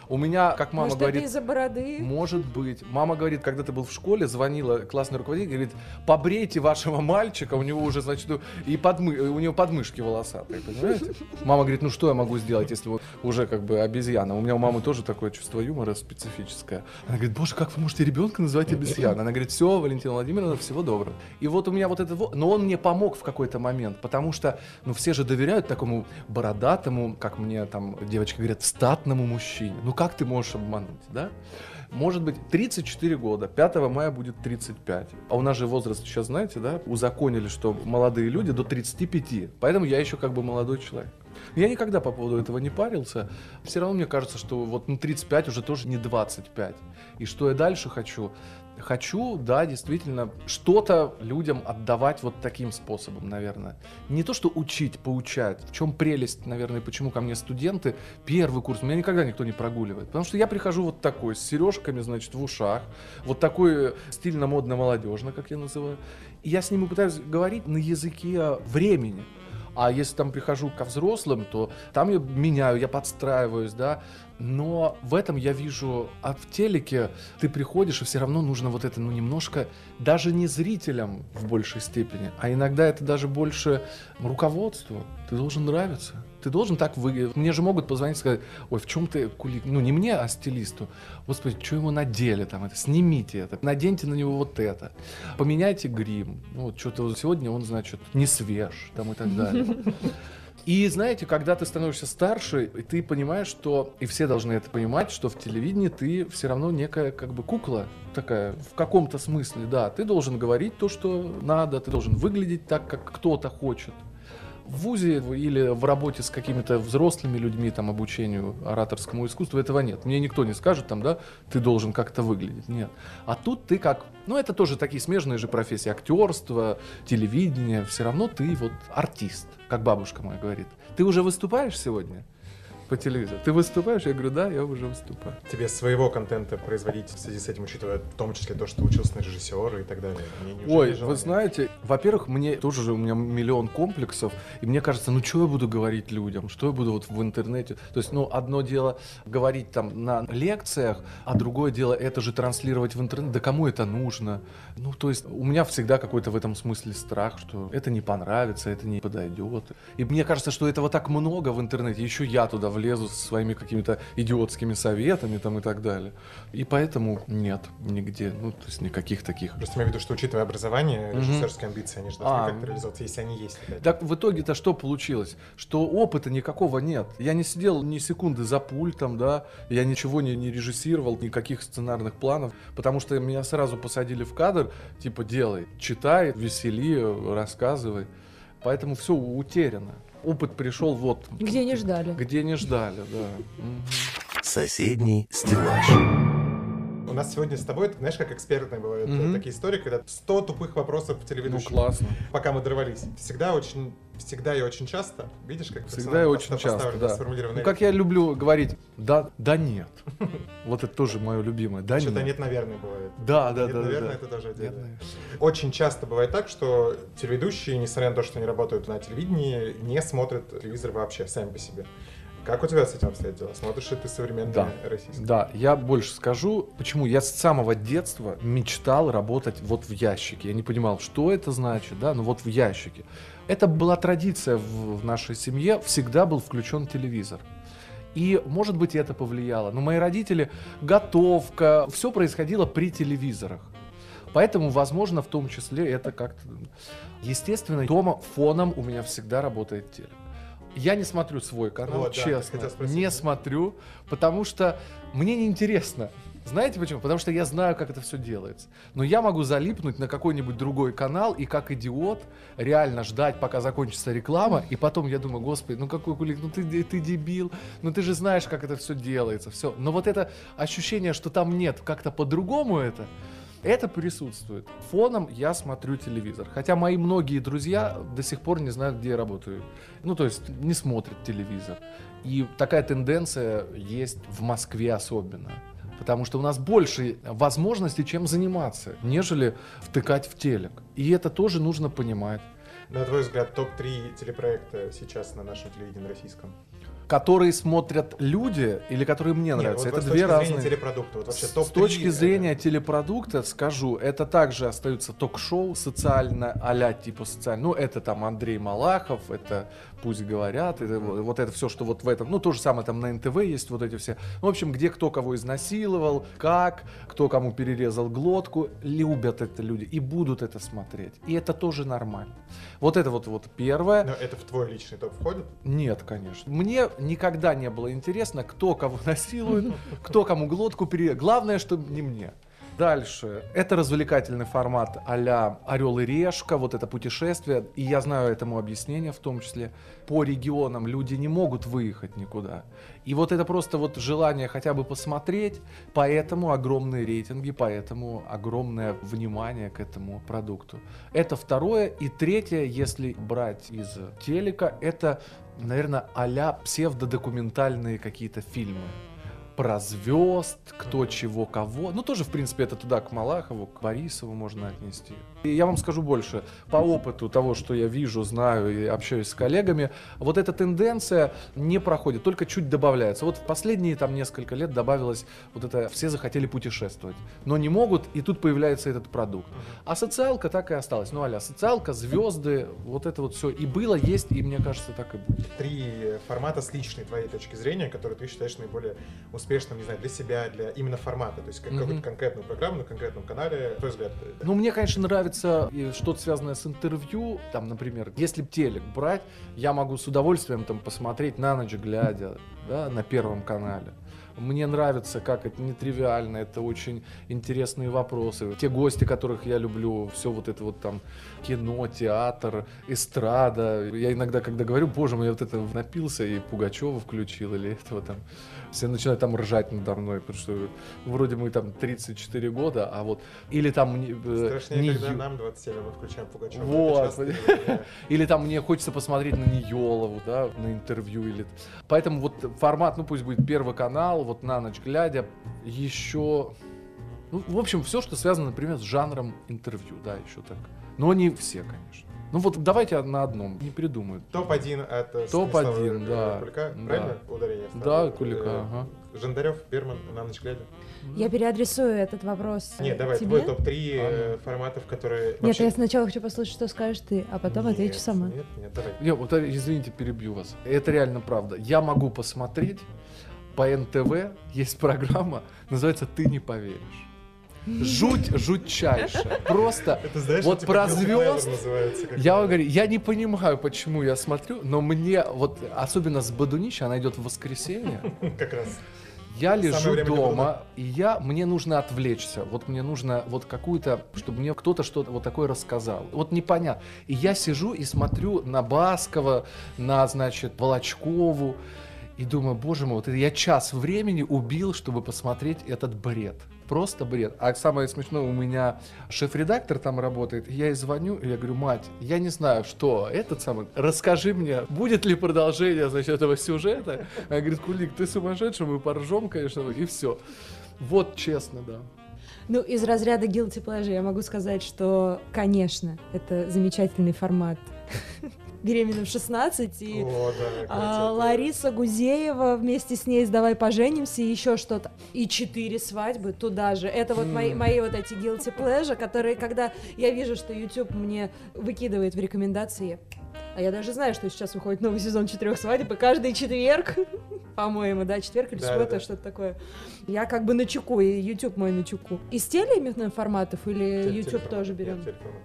У меня, как мама Может, говорит... из-за бороды? Может быть. Мама говорит, когда ты был в школе, звонила классный руководитель, говорит, побрейте вашего мальчика, у него уже, значит, и подмы... у него подмышки волосатые, понимаете? Мама говорит, ну что я могу сделать, если вот уже как бы обезьяна? У меня у мамы тоже такое чувство юмора специфическое. Она говорит, боже, как вы можете ребенка называть обезьяной? Она говорит, все, Валентина Владимировна, всего доброго. И вот у меня вот это вот, но он мне помог в какой-то момент, потому что, ну, все же доверяют такому бородатому, как мне там девочки говорят, статному мужчине. Ну, как ты можешь обмануть, да? Может быть, 34 года, 5 мая будет 35. А у нас же возраст сейчас, знаете, да, узаконили, что молодые люди до 35. Поэтому я еще как бы молодой человек. Я никогда по поводу этого не парился. Все равно мне кажется, что вот ну, 35 уже тоже не 25. И что я дальше хочу? Хочу, да, действительно, что-то людям отдавать вот таким способом, наверное. Не то, что учить, поучать. В чем прелесть, наверное, почему ко мне студенты первый курс, меня никогда никто не прогуливает. Потому что я прихожу вот такой, с сережками, значит, в ушах, вот такой стильно-модно-молодежно, как я называю. И я с ними пытаюсь говорить на языке времени. А если там прихожу ко взрослым, то там я меняю, я подстраиваюсь, да. Но в этом я вижу, а в телеке ты приходишь, и все равно нужно вот это, ну, немножко, даже не зрителям в большей степени, а иногда это даже больше руководству. Ты должен нравиться. Ты должен так выглядеть. Мне же могут позвонить и сказать, ой, в чем ты кули... Ну, не мне, а стилисту. Господи, что ему надели там это? Снимите это, наденьте на него вот это. Поменяйте грим. Ну, вот что-то вот сегодня он, значит, не свеж, там и так далее. И знаете, когда ты становишься старше, и ты понимаешь, что, и все должны это понимать, что в телевидении ты все равно некая как бы кукла такая, в каком-то смысле, да. Ты должен говорить то, что надо, ты должен выглядеть так, как кто-то хочет. В ВУЗе или в работе с какими-то взрослыми людьми, там, обучению ораторскому искусству, этого нет. Мне никто не скажет, там, да, ты должен как-то выглядеть. Нет. А тут ты как, ну, это тоже такие смежные же профессии, актерство, телевидение, все равно ты вот артист, как бабушка моя говорит. Ты уже выступаешь сегодня? По телевизору. Ты выступаешь? Я говорю, да, я уже выступаю. Тебе своего контента производить в связи с этим, учитывая в том числе то, что ты учился на режиссера и так далее? Ой, вы знаете, во-первых, мне тоже же у меня миллион комплексов, и мне кажется, ну что я буду говорить людям, что я буду вот в интернете. То есть, ну, одно дело говорить там на лекциях, а другое дело это же транслировать в интернет. Да кому это нужно? Ну, то есть, у меня всегда какой-то в этом смысле страх, что это не понравится, это не подойдет. И мне кажется, что этого так много в интернете, еще я туда влезу со своими какими-то идиотскими советами там и так далее. И поэтому нет, нигде, ну, то есть никаких таких Просто имею в виду, что учитывая образование, Мгм. режиссерские амбиции, они же должны А. как-то реализоваться, если они есть. опять. Так в итоге-то что получилось? Что опыта никакого нет. Я не сидел ни секунды за пультом, да, я ничего не, не режиссировал, никаких сценарных планов, потому что меня сразу посадили в кадр, типа делай, читай, весели, рассказывай. Поэтому все утеряно. Опыт пришел вот. Где не ждали. Где не ждали, да. Соседний стеллаж. У нас сегодня с тобой, знаешь, как экспертные бывают э, такие истории, когда 100 тупых вопросов в Ну телеведущем. классно. Пока мы дорвались. Всегда очень, всегда и очень часто, видишь, как Всегда и очень часто, да. Ну, как я люблю говорить, да, да нет. Вот это тоже мое любимое. Да Что-то нет. наверное, бывает. Да, да, да. наверное, это тоже отдельно. Очень часто бывает так, что телеведущие, несмотря на то, что они работают на телевидении, не смотрят телевизор вообще, сами по себе. Как у тебя с этим обстоят дела? Смотришь ли ты современное Да. российское? Да, я больше скажу, почему я с самого детства мечтал работать вот в ящике. Я не понимал, что это значит, да, но вот в ящике. Это была традиция в, в нашей семье, всегда был включен телевизор. И, может быть, это повлияло. Но мои родители, готовка, все происходило при телевизорах. Поэтому, возможно, в том числе это как-то... Естественно, дома фоном у меня всегда работает телек. Я не смотрю свой канал, Вот, да, честно. спросить, не да. смотрю, потому что мне неинтересно. Знаете почему? Потому что я знаю, как это все делается. Но я могу залипнуть на какой-нибудь другой канал и как идиот реально ждать, пока закончится реклама, и потом я думаю, господи, ну какой кулик, ну ты, ты дебил, ну ты же знаешь, как это все делается, все. Но вот это ощущение, что там нет, как-то по-другому это, это присутствует. Фоном я смотрю телевизор. Хотя мои многие друзья до сих пор не знают, где я работаю. Ну, то есть не смотрят телевизор. И такая тенденция есть в Москве особенно. Потому что у нас больше возможностей, чем заниматься, нежели втыкать в телек. И это тоже нужно понимать. На твой взгляд, топ-3 телепроекта сейчас на нашем телевидении российском? Которые смотрят люди или которые мне Нет, нравятся, вот это с две разные. телепродукта, вот вообще С топ-3, точки э, зрения телепродукта скажу, это также остаются ток-шоу социально, а типа социально. Ну, это там Андрей Малахов, это пусть говорят, это, вот вот это все, что вот в этом. Ну, то же самое там на НТВ есть вот эти все. В общем, где кто кого изнасиловал, как, кто кому перерезал глотку. Любят это люди и будут это смотреть. И это тоже нормально. Вот это вот, вот первое. Но это в твой личный топ входит? Нет, конечно. Мне никогда не было интересно, кто кого насилует, кто кому глотку пере... Главное, чтобы не мне. Дальше. Это развлекательный формат а-ля Орел и Решка, вот это путешествие. И я знаю этому объяснение в том числе. По регионам люди не могут выехать никуда. И вот это просто вот желание хотя бы посмотреть, поэтому огромные рейтинги, поэтому огромное внимание к этому продукту. Это второе. И третье, если брать из телека, это, наверное, а-ля псевдодокументальные какие-то фильмы про звезд, кто чего кого. Ну, тоже, в принципе, это туда, к Малахову, к Борисову можно отнести. Я вам скажу больше. По опыту того, что я вижу, знаю и общаюсь с коллегами, вот эта тенденция не проходит, только чуть добавляется. Вот в последние там несколько лет добавилось вот это «все захотели путешествовать», но не могут, и тут появляется этот продукт. А социалка так и осталась. Ну, аля социалка, звезды, вот это вот все и было, есть, и мне кажется, так и будет. Три формата с личной твоей точки зрения, которые ты считаешь наиболее успешным, не знаю, для себя, для именно формата, то есть как- Мгм. какую-то конкретную программу на конкретном канале, на твой взгляд. э, Ну, мне, конечно, нравится и что-то связанное с интервью. Там, например, если телек брать, я могу с удовольствием там посмотреть на ночь глядя, да, на Первом канале. Мне нравится, как это нетривиально, это очень интересные вопросы. Те гости, которых я люблю, все вот это вот там кино, театр, эстрада. Я иногда, когда говорю, боже мой, я вот это напился и Пугачева включил или этого там. Все начинают там ржать надо мной, потому что вроде мы там 34 года, а вот... Или там... мне, э, Страшнее, не когда ю- нам 27, а мы включаем Пугачева. Вот. Или там мне хочется посмотреть на Ниелову, да, на интервью. Или... Поэтому вот формат, ну пусть будет Первый канал, вот на ночь глядя, еще... Ну, в общем, все, что связано, например, с жанром интервью, да, еще так. Но не все, конечно. Ну вот давайте на одном, не придумают. Топ-1 от э, Топ-один, Станислава, э, да. Кулика. Да. Правильно ударение? Да, ставлю? Кулика, Э, ага. Жандарев, Берман, на ночь глядя. Я переадресую этот вопрос Нет, давай, тебе. твой топ-3 э, форматов, которые... Нет, вообще- я сначала хочу послушать, что скажешь ты, а потом Нет, отвечу сама. Нет, нет, давай. Я, вот, э, извините, перебью вас. Это реально правда. Я могу посмотреть по НТВ, есть программа, называется «Ты не поверишь». Жуть жутчайшая. Просто Это знаешь, Вот про звезд Я вам говорю, я не понимаю, почему я смотрю, но мне вот, особенно с Бадунич, она идет в воскресенье, Как раз. я лежу дома, и я, мне нужно отвлечься, вот мне нужно вот какую-то, чтобы мне кто-то что-то вот такое рассказал, вот непонятно. И я сижу и смотрю на Баскова, на, значит, Волочкову, и думаю, боже мой, вот я час времени убил, чтобы посмотреть этот бред. Просто бред. А самое смешное, у меня шеф-редактор там работает. Я ей звоню, и я говорю, мать, я не знаю, что этот самый, расскажи мне, будет ли продолжение, значит, этого сюжета. Она говорит, Кулик, ты сумасшедший, мы поржем, конечно, и все. Вот честно, да. Ну, из разряда guilty pleasure я могу сказать, что, конечно, это замечательный формат. Беременна в 16 и О, да, а, Лариса Гузеева вместе с ней с «Давай поженимся» и еще что-то. И четыре свадьбы туда же. Это вот мои, мои вот эти guilty pleasure, которые, когда я вижу, что YouTube мне выкидывает в рекомендации, а я даже знаю, что сейчас выходит новый сезон четырех свадеб, и каждый четверг, по-моему, да, четверг или Да, суббота, да, что-то такое. Я как бы на чеку, и YouTube мой на чеку. Из теле именно форматов или Теле- YouTube тоже Нет, берем? телеформат.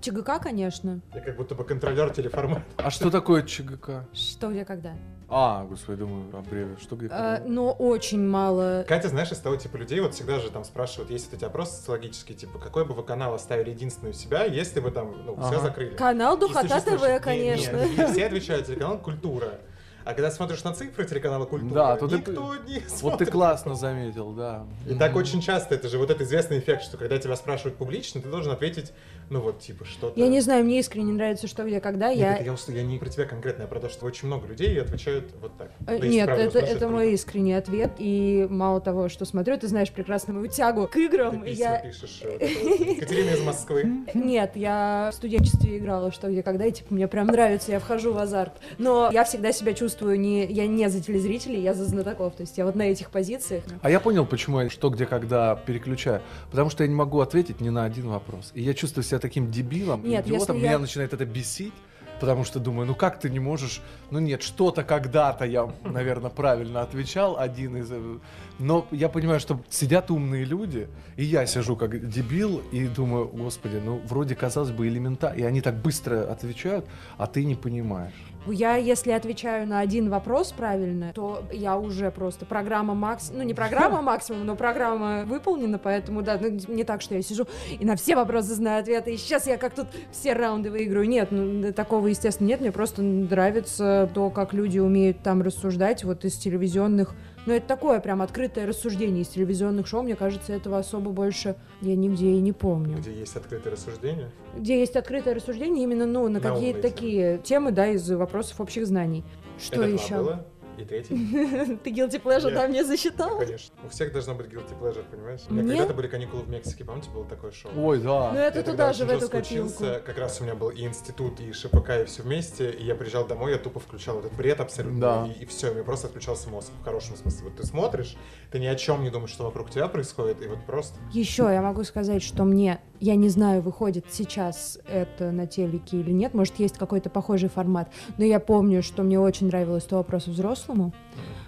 ЧГК, конечно. Я как будто бы контролер телеформата. А что такое ЧГК? Что, где, когда. А, господи, думаю, аббревия. Что где? А, когда? но очень мало Катя, знаешь, из того типа людей, вот всегда же там спрашивают, есть вот эти опросы социологические, типа, какой бы вы канал оставили единственный у себя, если бы там, ну, все Ага. закрыли. Канал Духота ТВ, конечно. нет, и все отвечают, телеканал «Культура». А когда смотришь на цифры телеканала «Культура», Да, тут никто это- не Вот ты смотрит. классно заметил, да. И так очень часто, это же вот этот известный эффект, что когда тебя спрашивают публично, ты должен ответить, ну вот, типа, что-то... Я не знаю, мне искренне нравится, что где, когда. Нет, я... это я, я не про тебя конкретно, а про то, что очень много людей отвечают вот так. Э, если Нет, это, это круто. мой искренний ответ. И мало того, что смотрю, ты знаешь прекрасно мою тягу к Ты играм. письма Я... пишешь. э, это. Екатерина из Москвы. Нет, я в студенчестве играла, что где, когда, и типа мне прям нравится, я вхожу в азарт. Но я всегда себя чувствую не, я не за телезрителей, я за знатоков. То есть я вот на этих позициях. А я понял, почему я что, где, когда переключаю. Потому что я не могу ответить ни на один вопрос. И я чувствую себя таким дебилом, Нет, идиотом. Меня я- начинает это бесить. Потому что думаю, ну как ты не можешь... Ну нет, что-то когда-то я, наверное, правильно отвечал, один из... э, Но я понимаю, что сидят умные люди, и я сижу как дебил, и думаю, господи, ну вроде, казалось бы, элементарно. И они так быстро отвечают, а ты не понимаешь. Я, если отвечаю на один вопрос правильно, то я уже просто программа максимум, ну не программа максимум, но программа выполнена, поэтому да, ну, не так, что я сижу и на все вопросы знаю ответы, и сейчас я как тут все раунды выиграю. Нет, ну, такого, естественно, нет, мне просто нравится то, как люди умеют там рассуждать, вот из телевизионных, ну это такое прям открытое рассуждение из телевизионных шоу, мне кажется, этого особо больше я нигде и не помню. Где есть открытые рассуждения. Где есть открытое рассуждение именно, ну, на На какие-то такие темы, да, из вопросов общих знаний. Что Это два еще? было. И третий. Ты guilty pleasure Нет. там не Ну, засчитал? конечно. У всех должно быть guilty pleasure, понимаешь? У меня Мне? когда-то были каникулы в Мексике, помните, было такое шоу? Ой, да. Ну это туда же, в эту копилку. Как раз у меня был и институт, и ШПК, и все вместе. И я приезжал домой, я тупо включал этот бред абсолютно. Да. И, все, у меня просто отключался мозг в хорошем смысле. Вот ты смотришь, ты ни о чем не думаешь, что вокруг тебя происходит, и вот просто... Еще я могу сказать, что мне, я не знаю, выходит сейчас это на телеке или нет, может есть какой-то похожий формат, но я помню, что мне очень нравилось то вопрос взрослому.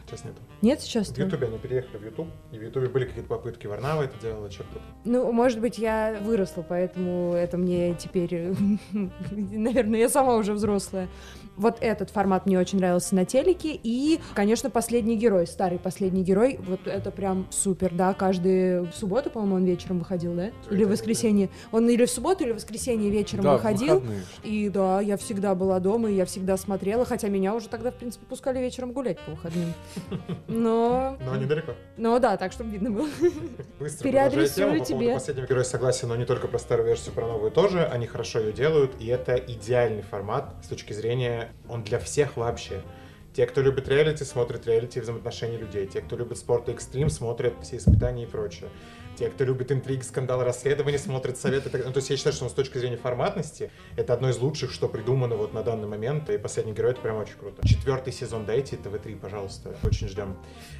Сейчас нету. Нет сейчас? В Ютубе они переехали в Ютуб, и в Ютубе были какие-то попытки. Варнава это делала, что-то. Ну, может быть, я выросла, поэтому это мне теперь, наверное, я сама уже взрослая. Вот этот формат мне очень нравился на телеке. И, конечно, «Последний герой», старый «Последний герой», вот это прям супер, да, каждый в субботу, по-моему, он вечером выходил, да? Или в воскресенье. Он или в субботу, или в воскресенье вечером Да, выходил. выходные. И да, я всегда была дома, и я всегда смотрела, хотя меня уже тогда, в принципе, пускали вечером гулять по выходным. Но... Но недалеко. Ну да, так, чтобы видно было. Быстро Переадресую тему, по тебе. поводу последнего героя согласен, но не только про старую версию, про новую тоже. Они хорошо ее делают, и это идеальный формат с точки зрения, он для всех вообще. Те, кто любит реалити, смотрят реалити и взаимоотношения людей. Те, кто любит спорт и экстрим, смотрят все испытания и прочее. Те, кто любит интриги, скандалы, расследования, смотрят советы. так- Ну, то есть я считаю, что с точки зрения форматности это одно из лучших, что придумано вот на данный момент. И последний герой это прям очень круто. Четвертый сезон дайте, ТВ-3, пожалуйста. Очень ждем.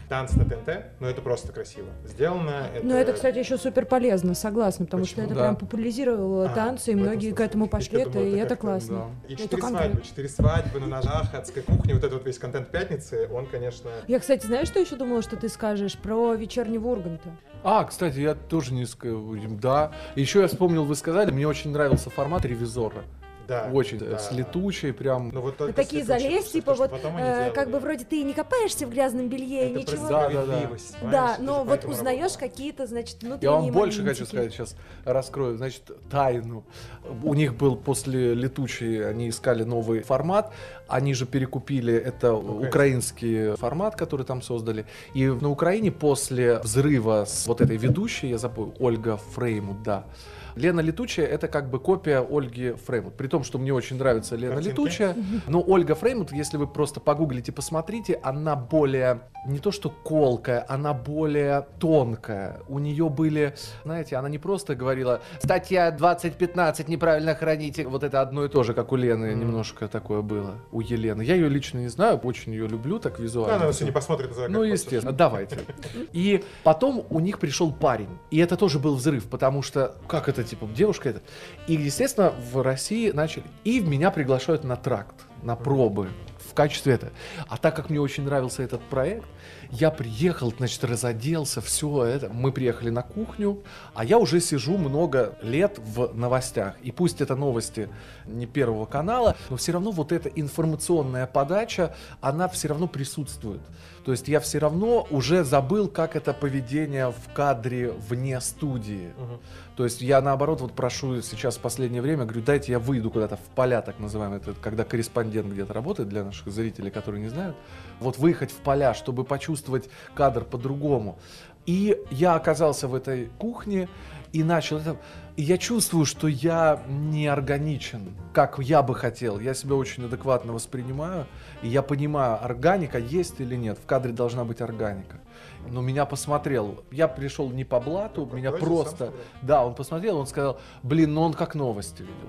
Танцы на ТНТ, ну это просто красиво. Сделано. Это... Но это, кстати, еще супер полезно, согласна, потому что Почему? это Да. прям популяризировало А, танцы, и многие к смысле. этому Я пошли, думал, это, и это классно. И Это четыре свадьбы, четыре свадьбы на ножах, адской кухни, вот этот вот весь контент пятницы, он, конечно... Я, кстати, знаешь, что еще думала, что ты скажешь про вечернего Урганта? А, кстати, я тоже не скажу. Да. Еще я вспомнил, вы сказали, мне очень нравился формат ревизора. Да, Очень да. с летучей, прям. Ну, вот только такие залезть, типа вот, э, как бы вроде ты и не копаешься в грязном белье, Это ничего. Да, да, да. Да, но вот узнаешь какие-то, значит, внутренние Я вам больше хочу сказать, сейчас раскрою. Значит, тайну. У них был после летучей, они искали новый формат. Они же перекупили это украинский формат, который там создали. И на Украине после взрыва с вот этой ведущей, я забыл, Ольга Фреймут, да. Лена Летучая это как бы копия Ольги Фреймут. При том, что мне очень нравится Лена Картинки? Летучая. Но Ольга Фреймут, если вы просто погуглите, посмотрите, она более, не то что колкая, она более тонкая. У нее были, знаете, она не просто говорила, статья 2015 неправильно храните. Вот это одно и то же, как у Лены, Мгм. немножко такое было. У Елены. Я ее лично не знаю, очень ее люблю так Да, визуально. она все не посмотрит как Ну, хочешь. естественно, давайте. И потом у них пришел парень. И это тоже был взрыв, потому что, как это, типа, девушка это. И, естественно, в России начали... И меня приглашают на тракт, на пробы в качестве это. А так как мне очень нравился этот проект, я приехал, значит, разоделся, все это. Мы приехали на кухню, а я уже сижу много лет в новостях. И пусть это новости не Первого канала, но все равно вот эта информационная подача, она все равно присутствует. То есть я все равно уже забыл, как это поведение в кадре вне студии. Мгм. То есть я наоборот вот прошу сейчас в последнее время, говорю, дайте я выйду куда-то в поля, так называемые, это когда корреспондент где-то работает для наших зрителей, которые не знают, вот выехать в поля, чтобы почувствовать кадр по-другому. И я оказался в этой кухне и начал это. И я чувствую, что я не органичен, как я бы хотел. Я себя очень адекватно воспринимаю, и я понимаю, органика есть или нет. В кадре должна быть органика. Но меня посмотрел. Я пришел не по блату, меня Бросил просто... Да, он посмотрел, он сказал, блин, ну он как новости видел.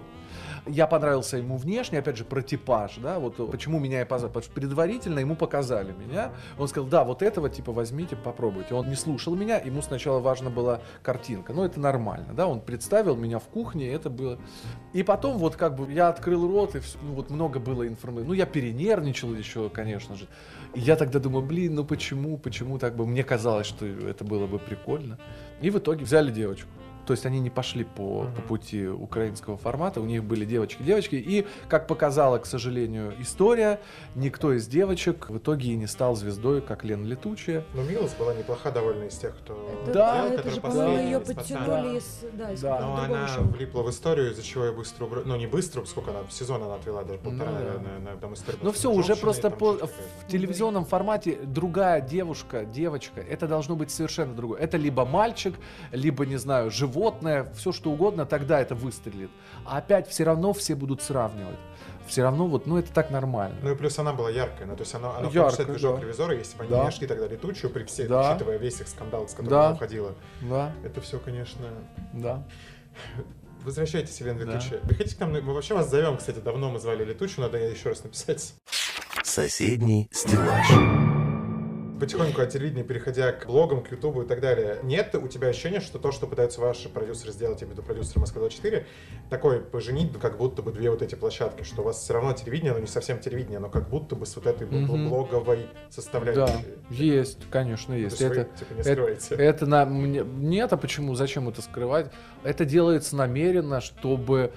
Я понравился ему внешне, опять же, про типаж, да, вот почему меня и позвали, потому что предварительно ему показали меня, он сказал, да, вот этого типа возьмите, попробуйте. Он не слушал меня, ему сначала важна была картинка, но это нормально, да, он представил меня в кухне, это было... И потом вот как бы я открыл рот, и всё, ну, вот много было информации, ну я перенервничал еще, конечно же, и я тогда думаю, блин, ну почему, почему так бы, мне казалось, что это было бы прикольно. И в итоге взяли девочку. То есть они не пошли по, по Мгм. пути украинского формата, у них были девочки-девочки, и, как показала, к сожалению, история, никто из девочек в итоге и не стал звездой, как Лена Летучая. Ну, Милос была неплоха довольно из тех, кто Это, Да, делал, это же, по-моему, ее подтянули из, да, из Да. Ну, другого она шоу. влипла в историю, из-за чего я быстро убрал. Ну, не быстро, сколько она, сезон она отвела, даже полтора, Ну, да. наверное, на там историю. Ну все, уже просто по- в телевизионном формате другая девушка, девочка, это должно быть совершенно другое. Это либо мальчик, либо, не знаю, животное, все что угодно, тогда это выстрелит. А опять все равно все будут сравнивать. Все равно вот, ну это так нормально. Ну и плюс она была яркая, ну то есть она, она яркая, движок да. ревизора, если бы они Да. не нашли тогда летучую при всех, Да. учитывая весь их скандал, с которым Да. она уходила. Да, Это все, конечно... да. Возвращайтесь, Елена Да. Летучая. Приходите к нам, мы вообще вас зовем, кстати, давно мы звали Летучую, надо еще раз написать. Соседний стеллаж. Потихоньку от телевидения, переходя к блогам, к Ютубу и так далее, нет у тебя ощущения, что то, что пытаются ваши продюсеры сделать, я имею в виду продюсеры Москва-24, такой поженить, как будто бы две вот эти площадки, что у вас все равно телевидение, но не совсем телевидение, но как будто бы с вот этой Мгм. блоговой Да, составляющей. есть, конечно, То есть. есть вы, Это, типа, не это- скрываете. Это на нет, а почему? Зачем это скрывать? Это делается намеренно, чтобы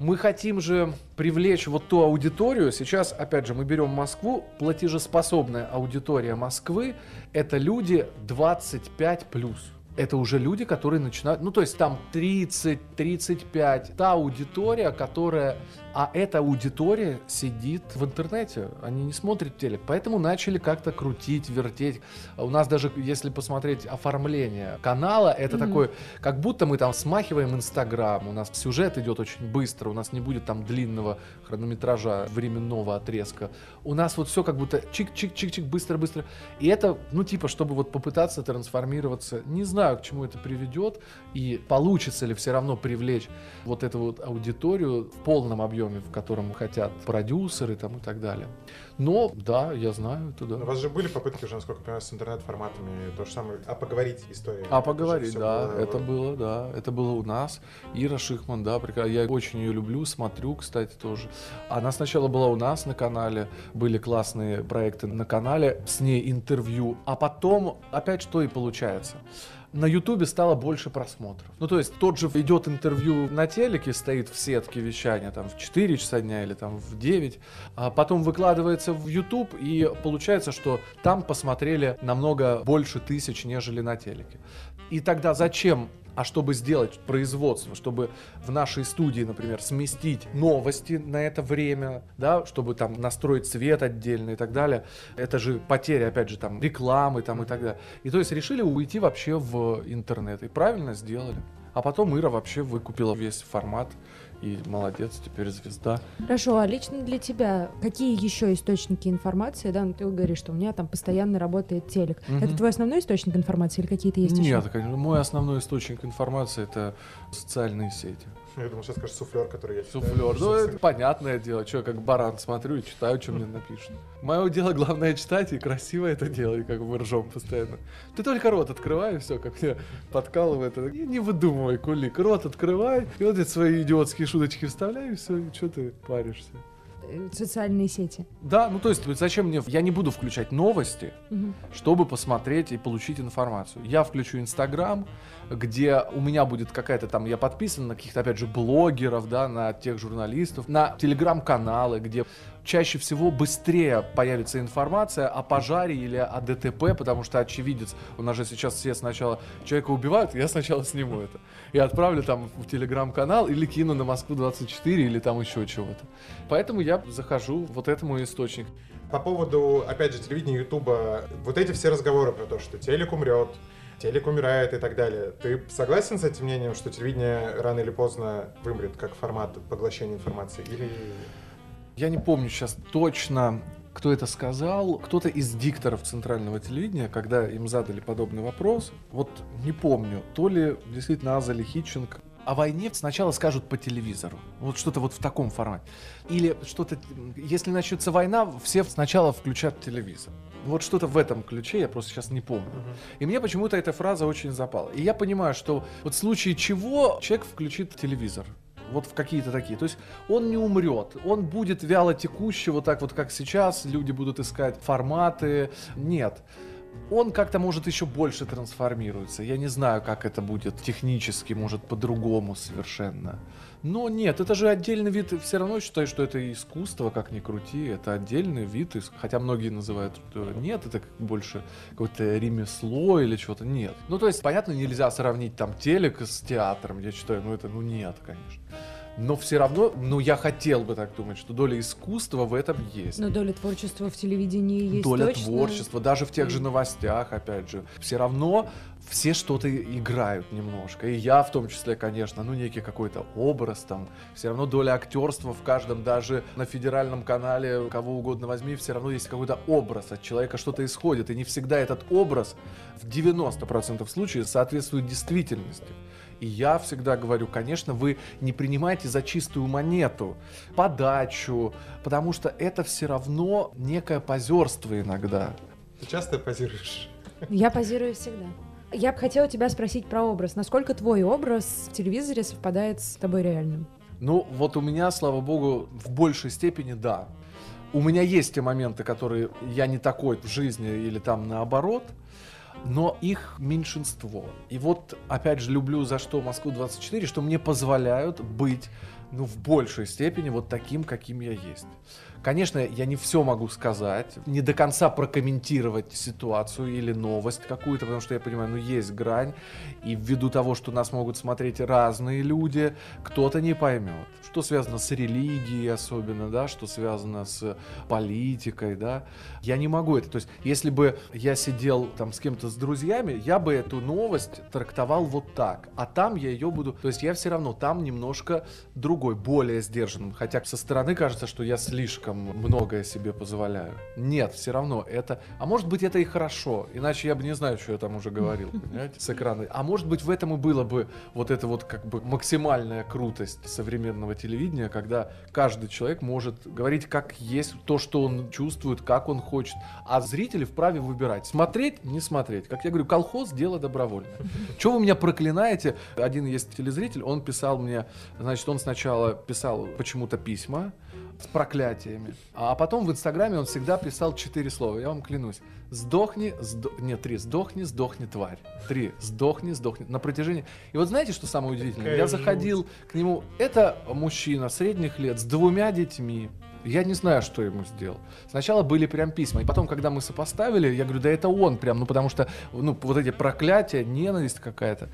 мы хотим же привлечь вот ту аудиторию. Сейчас, опять же, мы берем Москву, платежеспособная аудитория Москвы это люди 25 плюс. это уже люди, которые начинают, ну то есть там 30-35, та аудитория, которая, а эта аудитория сидит в интернете, они не смотрят телек, поэтому начали как-то крутить, вертеть. У нас даже, если посмотреть оформление канала, это Мгм. такое, как будто мы там смахиваем Инстаграм, у нас сюжет идет очень быстро, у нас не будет там длинного хронометража, временного отрезка. У нас вот все как будто чик-чик-чик-чик, быстро-быстро. И это, ну типа, чтобы вот попытаться трансформироваться, не знаю, к чему это приведет, и получится ли все равно привлечь вот эту вот аудиторию в полном объеме, в котором хотят продюсеры там и так далее. Но, да, я знаю это, да. У вас же были попытки уже, насколько я понимаю, с интернет-форматами, то же самое, а поговорить истории. А поговорить, да, было- это было, да, это было у нас. Ира Шихман, да, прикольно. Я очень ее люблю, смотрю, кстати, тоже. Она сначала была у нас на канале, были классные проекты на канале, с ней интервью, а потом опять что и получается. На Ютубе стало больше просмотров. Ну, то есть тот же идет интервью на телеке, стоит в сетке вещания там в 4 часа дня или там в 9, а потом выкладывается в YouTube, и получается, что там посмотрели намного больше тысяч, нежели на телеке. И тогда зачем а чтобы сделать производство, чтобы в нашей студии, например, сместить новости на это время, да, чтобы там настроить свет отдельно и так далее, это же потеря, опять же, там рекламы там и так далее. И то есть решили уйти вообще в интернет. И правильно сделали. А потом Ира вообще выкупила весь формат. И молодец, теперь звезда. Хорошо, а лично для тебя какие еще источники информации, да, ну ты говоришь, что у меня там постоянно работает телек. Мгм. Это твой основной источник информации или какие-то есть еще? Нет, конечно, мой основной источник информации это социальные сети. Я думаю, сейчас скажешь суфлер, который я читаю. Суфлер. Ну, это понятное дело. Что, как баран смотрю и читаю, что мне напишут. Мое дело, главное, читать и красиво это делать, как мы ржем постоянно. Ты только рот открывай, и все, как мне подкалывает. это, Не, не выдумывай, кулик. Рот открывай, и вот эти свои идиотские шуточки вставляй, и все, и что ты паришься. Социальные сети. Да, ну то есть зачем мне... Я не буду включать новости, Мгм. чтобы посмотреть и получить информацию. Я включу Инстаграм, где у меня будет какая-то там, я подписан на каких-то, опять же, блогеров, да, на тех журналистов, на телеграм-каналы, где чаще всего быстрее появится информация о пожаре или о ДТП, потому что очевидец, у нас же сейчас все сначала человека убивают, я сначала сниму это. И отправлю там в телеграм-канал или кину на Москву-24 или там еще чего-то. Поэтому я захожу вот этому источнику. По поводу, опять же, телевидения, Ютуба, вот эти все разговоры про то, что телек умрет, телек умирает и так далее. Ты согласен с этим мнением, что телевидение рано или поздно вымрет как формат поглощения информации? Или Я не помню сейчас точно, кто это сказал. Кто-то из дикторов центрального телевидения, когда им задали подобный вопрос, вот не помню, то ли действительно Аза или о войне сначала скажут по телевизору. Вот что-то вот в таком формате. Или что-то, если начнется война, все сначала включат телевизор. Вот что-то в этом ключе, я просто сейчас не помню. И мне почему-то эта фраза очень запала. И я понимаю, что вот в случае чего человек включит телевизор. Вот в какие-то такие. То есть он не умрет, он будет вяло текущий, вот так вот как сейчас, люди будут искать форматы. Нет. Он как-то может еще больше трансформируется. Я не знаю, как это будет технически, может по-другому совершенно. Но нет, это же отдельный вид. Все равно считаю, что это искусство, как ни крути. Это отдельный вид. Хотя многие называют, нет, это больше какое-то ремесло или что-то. Нет. Ну, то есть, понятно, нельзя сравнить там телек с театром. Я считаю, ну это, ну нет, конечно. Но все равно, ну я хотел бы так думать, что доля искусства в этом есть. Но доля творчества в телевидении есть Доля точно. творчества, даже в тех же новостях, опять же, все равно все что-то играют немножко. И я в том числе, конечно, ну некий какой-то образ там. Все равно доля актерства в каждом, даже на федеральном канале, кого угодно возьми, все равно есть какой-то образ от человека, что-то исходит. И не всегда этот образ в 90% случаев соответствует действительности. И я всегда говорю, конечно, вы не принимайте за чистую монету подачу, потому что это все равно некое позерство иногда. ты часто позируешь? Я позирую всегда. Я бы хотела тебя спросить про образ. Насколько твой образ в телевизоре совпадает с тобой реальным? Ну, вот у меня, слава богу, в большей степени да. У меня есть те моменты, которые я не такой в жизни или там наоборот, но их меньшинство. И вот, опять же, люблю за что Москву-24, что мне позволяют быть, ну, в большей степени вот таким, каким я есть. Конечно, я не все могу сказать, не до конца прокомментировать ситуацию или новость какую-то, потому что я понимаю, ну есть грань, и ввиду того, что нас могут смотреть разные люди, кто-то не поймет, что связано с религией особенно, да, что связано с политикой, да, я не могу это, то есть если бы я сидел там с кем-то с друзьями, я бы эту новость трактовал вот так, а там я ее буду, то есть я все равно там немножко другой, более сдержанным, хотя со стороны кажется, что я слишком многое себе позволяю. Нет, все равно это, а может быть это и хорошо, иначе я бы не знаю, что я там уже говорил, понимаете, с экрана. А может быть в этом и было бы вот это вот как бы максимальная крутость современного телевидения, когда каждый человек может говорить как есть то, что он чувствует, как он хочет, а зрители вправе выбирать, смотреть, не смотреть. Как я говорю, колхоз дело добровольное. Чего вы меня проклинаете? Один есть телезритель, он писал мне, значит, он сначала писал почему-то письма с проклятиями, а потом в Инстаграме он всегда писал четыре слова, я вам клянусь. Сдохни, сдо... нет, три, сдохни, сдохни, тварь. Три, сдохни, сдохни. На протяжении... И вот знаете, что самое удивительное? Я заходил к нему, это мужчина средних лет с двумя детьми, я не знаю, что ему сделал. Сначала были прям письма, и потом, когда мы сопоставили, я говорю, да это он прям, ну потому что, ну вот эти проклятия, ненависть какая-то.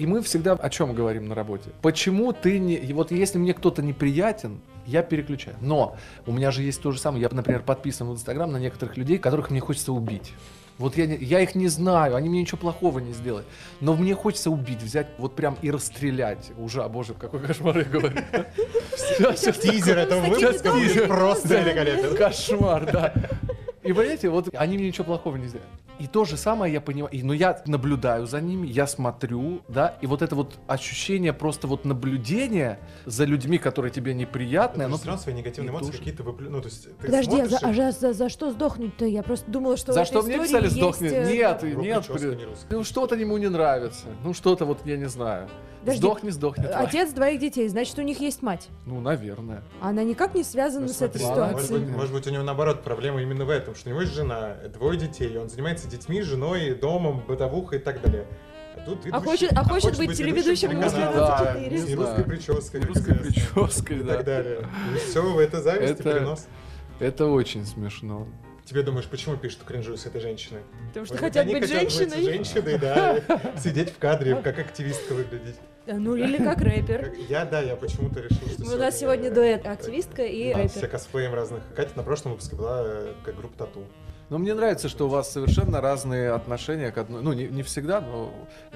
И мы всегда о чем говорим на работе? Почему ты не... и Вот если мне кто-то неприятен, я переключаю. Но у меня же есть то же самое. Я, например, подписан в Инстаграм на некоторых людей, которых мне хочется убить. Вот я, не- я их не знаю, они мне ничего плохого не сделают. Но мне хочется убить, взять вот прям и расстрелять. Уже, боже, какой кошмар я говорю. Тизер этого выпуска просто великолепен. Кошмар, да. И понимаете, вот они мне ничего плохого не сделали. И то же самое я понимаю. И, но я наблюдаю за ними, я смотрю, да, и вот это вот ощущение просто вот наблюдения за людьми, которые тебе неприятны, Но оно все равно свои негативные и эмоции тоже. какие-то выплю... Ну, то есть ты Подожди, а за, а и- за- за- за что сдохнуть-то? Я просто думала, что За этой что мне писали есть, сдохни? э, Нет, Ну, нет. при- не. Ну что-то ему не нравится. Ну что-то вот я не знаю. Подожди, Сдохни, сдохни. тварь. Отец двоих детей, значит, у них есть мать. Ну, наверное. Она никак не связана Ну, с этой смотри, может ситуацией. быть, может быть, у него наоборот проблема именно в этом, что у него есть жена, двое детей, он занимается детьми, женой, домом, бытовухой и так далее. А тут ведущий- хочет- а хочет быть телеведущим телеканала. Москвы Да, 24. не С русской прической. И русской прической, И да. так далее. И все, это зависть и Это- перенос. Это очень смешно. Тебе думаешь, почему пишут кринжую с этой женщиной? Потому что Может хотят они быть хотят женщиной. женщиной, да, и сидеть в кадре, как активистка выглядеть. Да, Ну или как рэпер. Я, да, я почему-то решил, что У нас сегодня дуэт активистка и Да, все рэпер. косплеем разных. Катя на прошлом выпуске была э, как группа Тату. Но мне нравится, что у вас совершенно разные отношения к одной... Ну, не, не всегда, но...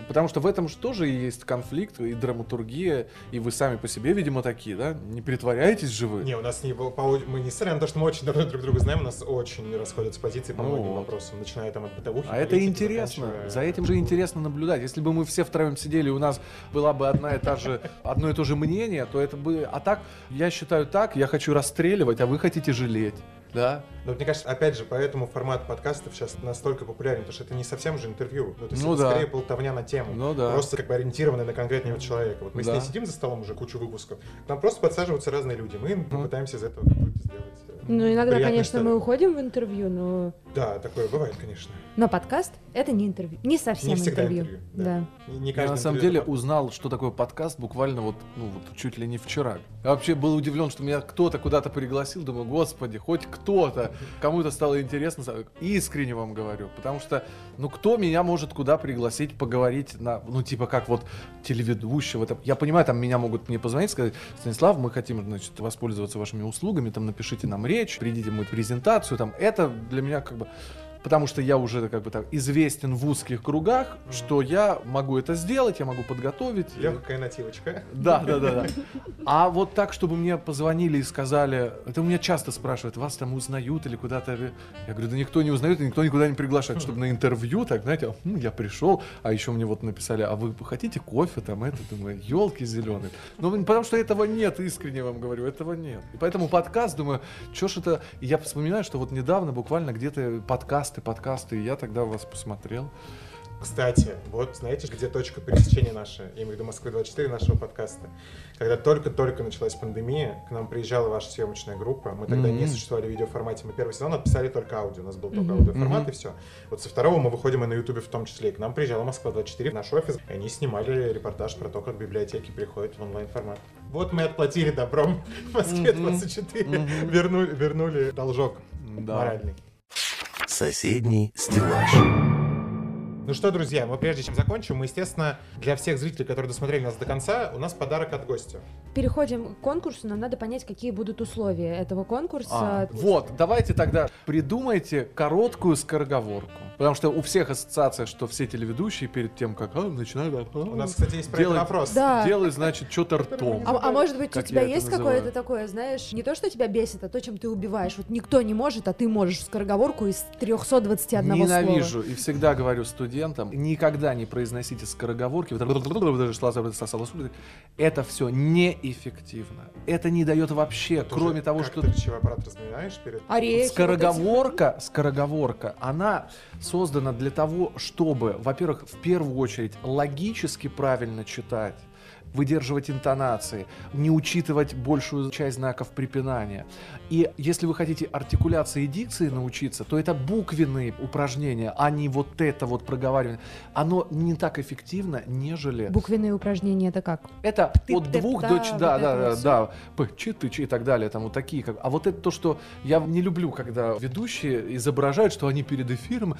Потому что в этом же тоже есть конфликт, и драматургия, и вы сами по себе, видимо, такие, да? Не притворяетесь же вы. Не, у нас не было, по- мы несмотря на то, что мы очень давно друг друга знаем, у нас очень расходятся позиции по Ну многим вот. вопросам, начиная там от бытовухи. А это интересно. заканчивая- За этим же интересно наблюдать. Если бы мы все втроем сидели, у нас была бы одна и та же, одно и то же мнение, то это бы... А так, я считаю так, я хочу расстреливать, а вы хотите жалеть. Да? Но мне кажется, опять же, поэтому формат подкастов сейчас настолько популярен, потому что это не совсем же интервью. Ну, то есть Ну это да. скорее болтовня на тему. Ну да. Просто как бы ориентированный на конкретного человека. Вот мы с Да. ней сидим за столом уже кучу выпусков, к нам просто подсаживаются разные люди. Мы пытаемся из этого какую-то сделать. Ну, иногда, приятную конечно, мы историю. уходим в интервью, но... Да, такое бывает, конечно. Но подкаст — это не интервью. Не совсем Не всегда интервью. интервью, Да. да. Не, не Я каждый на самом деле узнал, что такое подкаст буквально вот, ну, вот чуть ли не вчера. Я вообще был удивлен, что меня кто-то куда-то пригласил. Думаю, господи, хоть кто-то, кому-то стало интересно. Искренне вам говорю. Потому что, ну, кто меня может куда пригласить поговорить на, ну, типа, как вот телеведущего. Там, я понимаю, там меня могут мне позвонить, сказать, Станислав, мы хотим, значит, воспользоваться вашими услугами, там, напишите нам речь, придите мы презентацию, там, это для меня как бы потому что я уже как бы так известен в узких кругах, что я могу это сделать, я могу подготовить. Легкая нативочка. Да, да, да, да. А вот так, чтобы мне позвонили и сказали, это у меня часто спрашивают, вас там узнают или куда-то. Я говорю, да никто не узнает, никто никуда не приглашает, чтобы на интервью, так, знаете, «М, я пришел, а еще мне вот написали, а вы хотите кофе там, это, думаю, елки зеленые. Ну, потому что этого нет, искренне вам говорю, этого нет. И поэтому подкаст, думаю, что ж это... Я вспоминаю, что вот недавно буквально где-то подкасты, подкасты, и я тогда вас посмотрел. Кстати, вот знаете, где точка пересечения наша, я имею в виду Москвы 24 нашего подкаста. Когда только-только началась пандемия, к нам приезжала ваша съемочная группа. Мы тогда не Мгм. существовали в видеоформате. Мы первый сезон отписали только аудио. У нас был только Мгм. аудиоформат Мгм. и все. Вот со второго мы выходим и на Ютубе в том числе. И к нам приезжала Москва 24 в наш офис. И они снимали репортаж про то, как библиотеки приходят в онлайн-формат. Вот мы отплатили добром Москве Мгм. 24. Мгм. Вернули, вернули должок Да. моральный. Соседний стеллаж. Ну что, друзья, мы прежде чем закончим, мы, естественно, для всех зрителей, которые досмотрели нас до конца, у нас подарок от гостя. Переходим к конкурсу, нам надо понять, какие будут условия этого конкурса. А, вот, давайте тогда придумайте короткую скороговорку. Потому что у всех ассоциация, что все телеведущие перед тем, как а, начинают... а, У нас, кстати, есть делать- вопрос. Да. Делай, значит, что-то ртом. А, а может быть, у тебя есть какое-то такое, знаешь, не то, что тебя бесит, а то, чем ты убиваешь. Вот никто не может, а ты можешь скороговорку из 321 Ненавижу слова. и всегда говорю студентам, никогда не произносите скороговорки. это. Это все неэффективно. Это не дает вообще, Ты кроме того, что... ты речевой аппарат разминаешь перед... А речь, вот Скороговорка, скороговорка, она создана для того, чтобы, во-первых, в первую очередь логически правильно читать, выдерживать интонации, не учитывать большую часть знаков препинания. И если вы хотите артикуляции и дикции научиться, то это буквенные упражнения, а не вот это вот проговаривание. Оно не так эффективно, нежели... Буквенные упражнения это как? Это Ты- от двух до... ч- Да, да, да, да. П, чи, ты, чи и так далее. Там вот такие. Как... А вот это то, что я не люблю, когда ведущие изображают, что они перед эфиром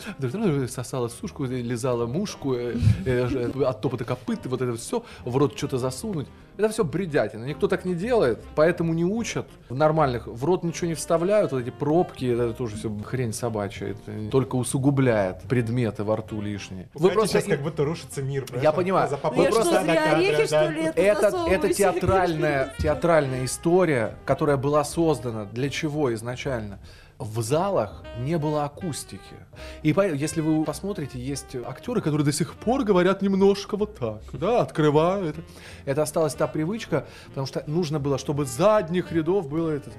сосала сушку, лизала мушку, э, э, э, от топота копыт, вот это все, в рот что-то засунуть. Это все бредятина. Никто так не делает, поэтому не учат в нормальных. В рот ничего не вставляют, вот эти пробки, это тоже все хрень собачья. Это только усугубляет предметы во рту лишние. Вы просто сейчас как будто рушится мир. Я понимаю. За Ну, попытку я что, стада зря орехи, да. что ли? Это это, это театральная, театральная история, которая была создана для чего изначально? В залах не было акустики. И если вы посмотрите, есть актеры, которые до сих пор говорят немножко вот так, да, открывают. Это осталась та привычка, потому что нужно было, чтобы задних рядов было это.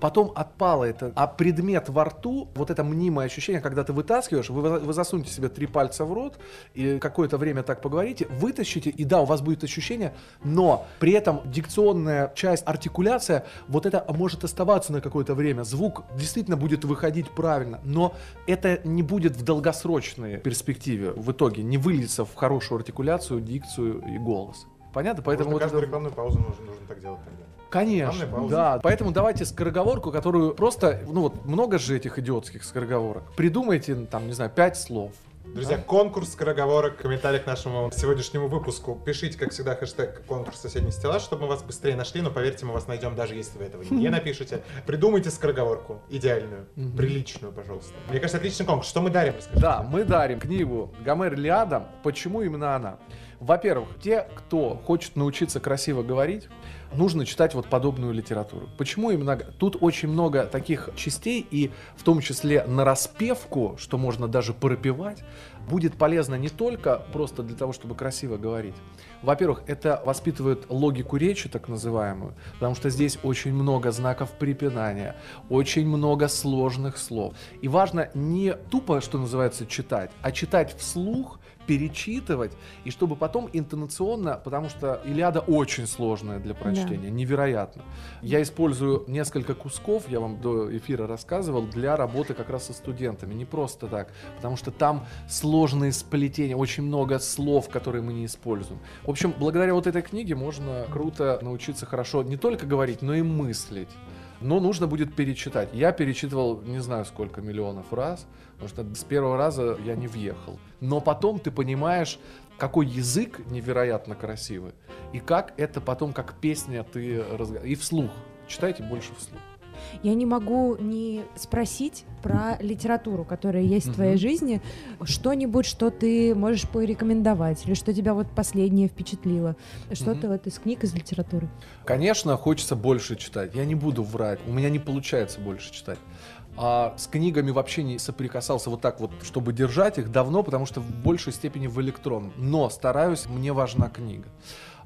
Потом отпало это. А предмет во рту, вот это мнимое ощущение, когда ты вытаскиваешь, вы, вы вы засунете себе три пальца в рот, и какое-то время так поговорите, вытащите, и да, у вас будет ощущение, но при этом дикционная часть, артикуляция, вот это может оставаться на какое-то время. Звук действительно будет выходить правильно, но это не будет в долгосрочной перспективе в итоге, не выльется в хорошую артикуляцию, дикцию и голос. Понятно? Поэтому Можно вот каждую это- рекламную паузу нужно, нужно так делать тогда. Конечно, да. Поэтому давайте скороговорку, которую просто, ну вот, много же этих идиотских скороговорок. Придумайте, там, не знаю, пять слов. Друзья, конкурс скороговорок в комментариях к нашему сегодняшнему выпуску. Пишите, как всегда, хэштег конкурс соседний стеллаж, чтобы мы вас быстрее нашли, но поверьте, мы вас найдем, даже если вы этого не напишете. Придумайте скороговорку. Идеальную, приличную, пожалуйста. Мне кажется, отличный конкурс. Что мы дарим, расскажите? Да, мы дарим книгу Гомер Лиада. Почему именно она? Во-первых, те, кто хочет научиться красиво говорить, нужно читать вот подобную литературу. Почему именно? Тут очень много таких частей, и в том числе на распевку, что можно даже пропевать, будет полезно не только просто для того, чтобы красиво говорить. Во-первых, это воспитывает логику речи, так называемую, потому что здесь очень много знаков препинания, очень много сложных слов. И важно не тупо, что называется, читать, а читать вслух, перечитывать, и чтобы потом интонационно, потому что Илиада очень сложная для прочтения, невероятно. Я использую несколько кусков, я вам до эфира рассказывал, для работы как раз со студентами, не просто так, потому что там сложные сплетения, очень много слов, которые мы не используем. В общем, благодаря вот этой книге можно круто научиться хорошо не только говорить, но и мыслить. Но нужно будет перечитать. Я перечитывал не знаю сколько миллионов раз, потому что с первого раза я не въехал. Но потом ты понимаешь, какой язык невероятно красивый, и как это потом, как песня ты разго- И вслух. Читайте больше вслух. Я не могу не спросить про литературу, которая есть в твоей жизни. Что-нибудь, что ты можешь порекомендовать, или что тебя вот последнее впечатлило. Что-то вот из книг, из литературы. Конечно, хочется больше читать. Я не буду врать. У меня не получается больше читать. А с книгами вообще не соприкасался вот так вот, чтобы держать их давно, потому что в большей степени в электрон. Но стараюсь, мне важна книга.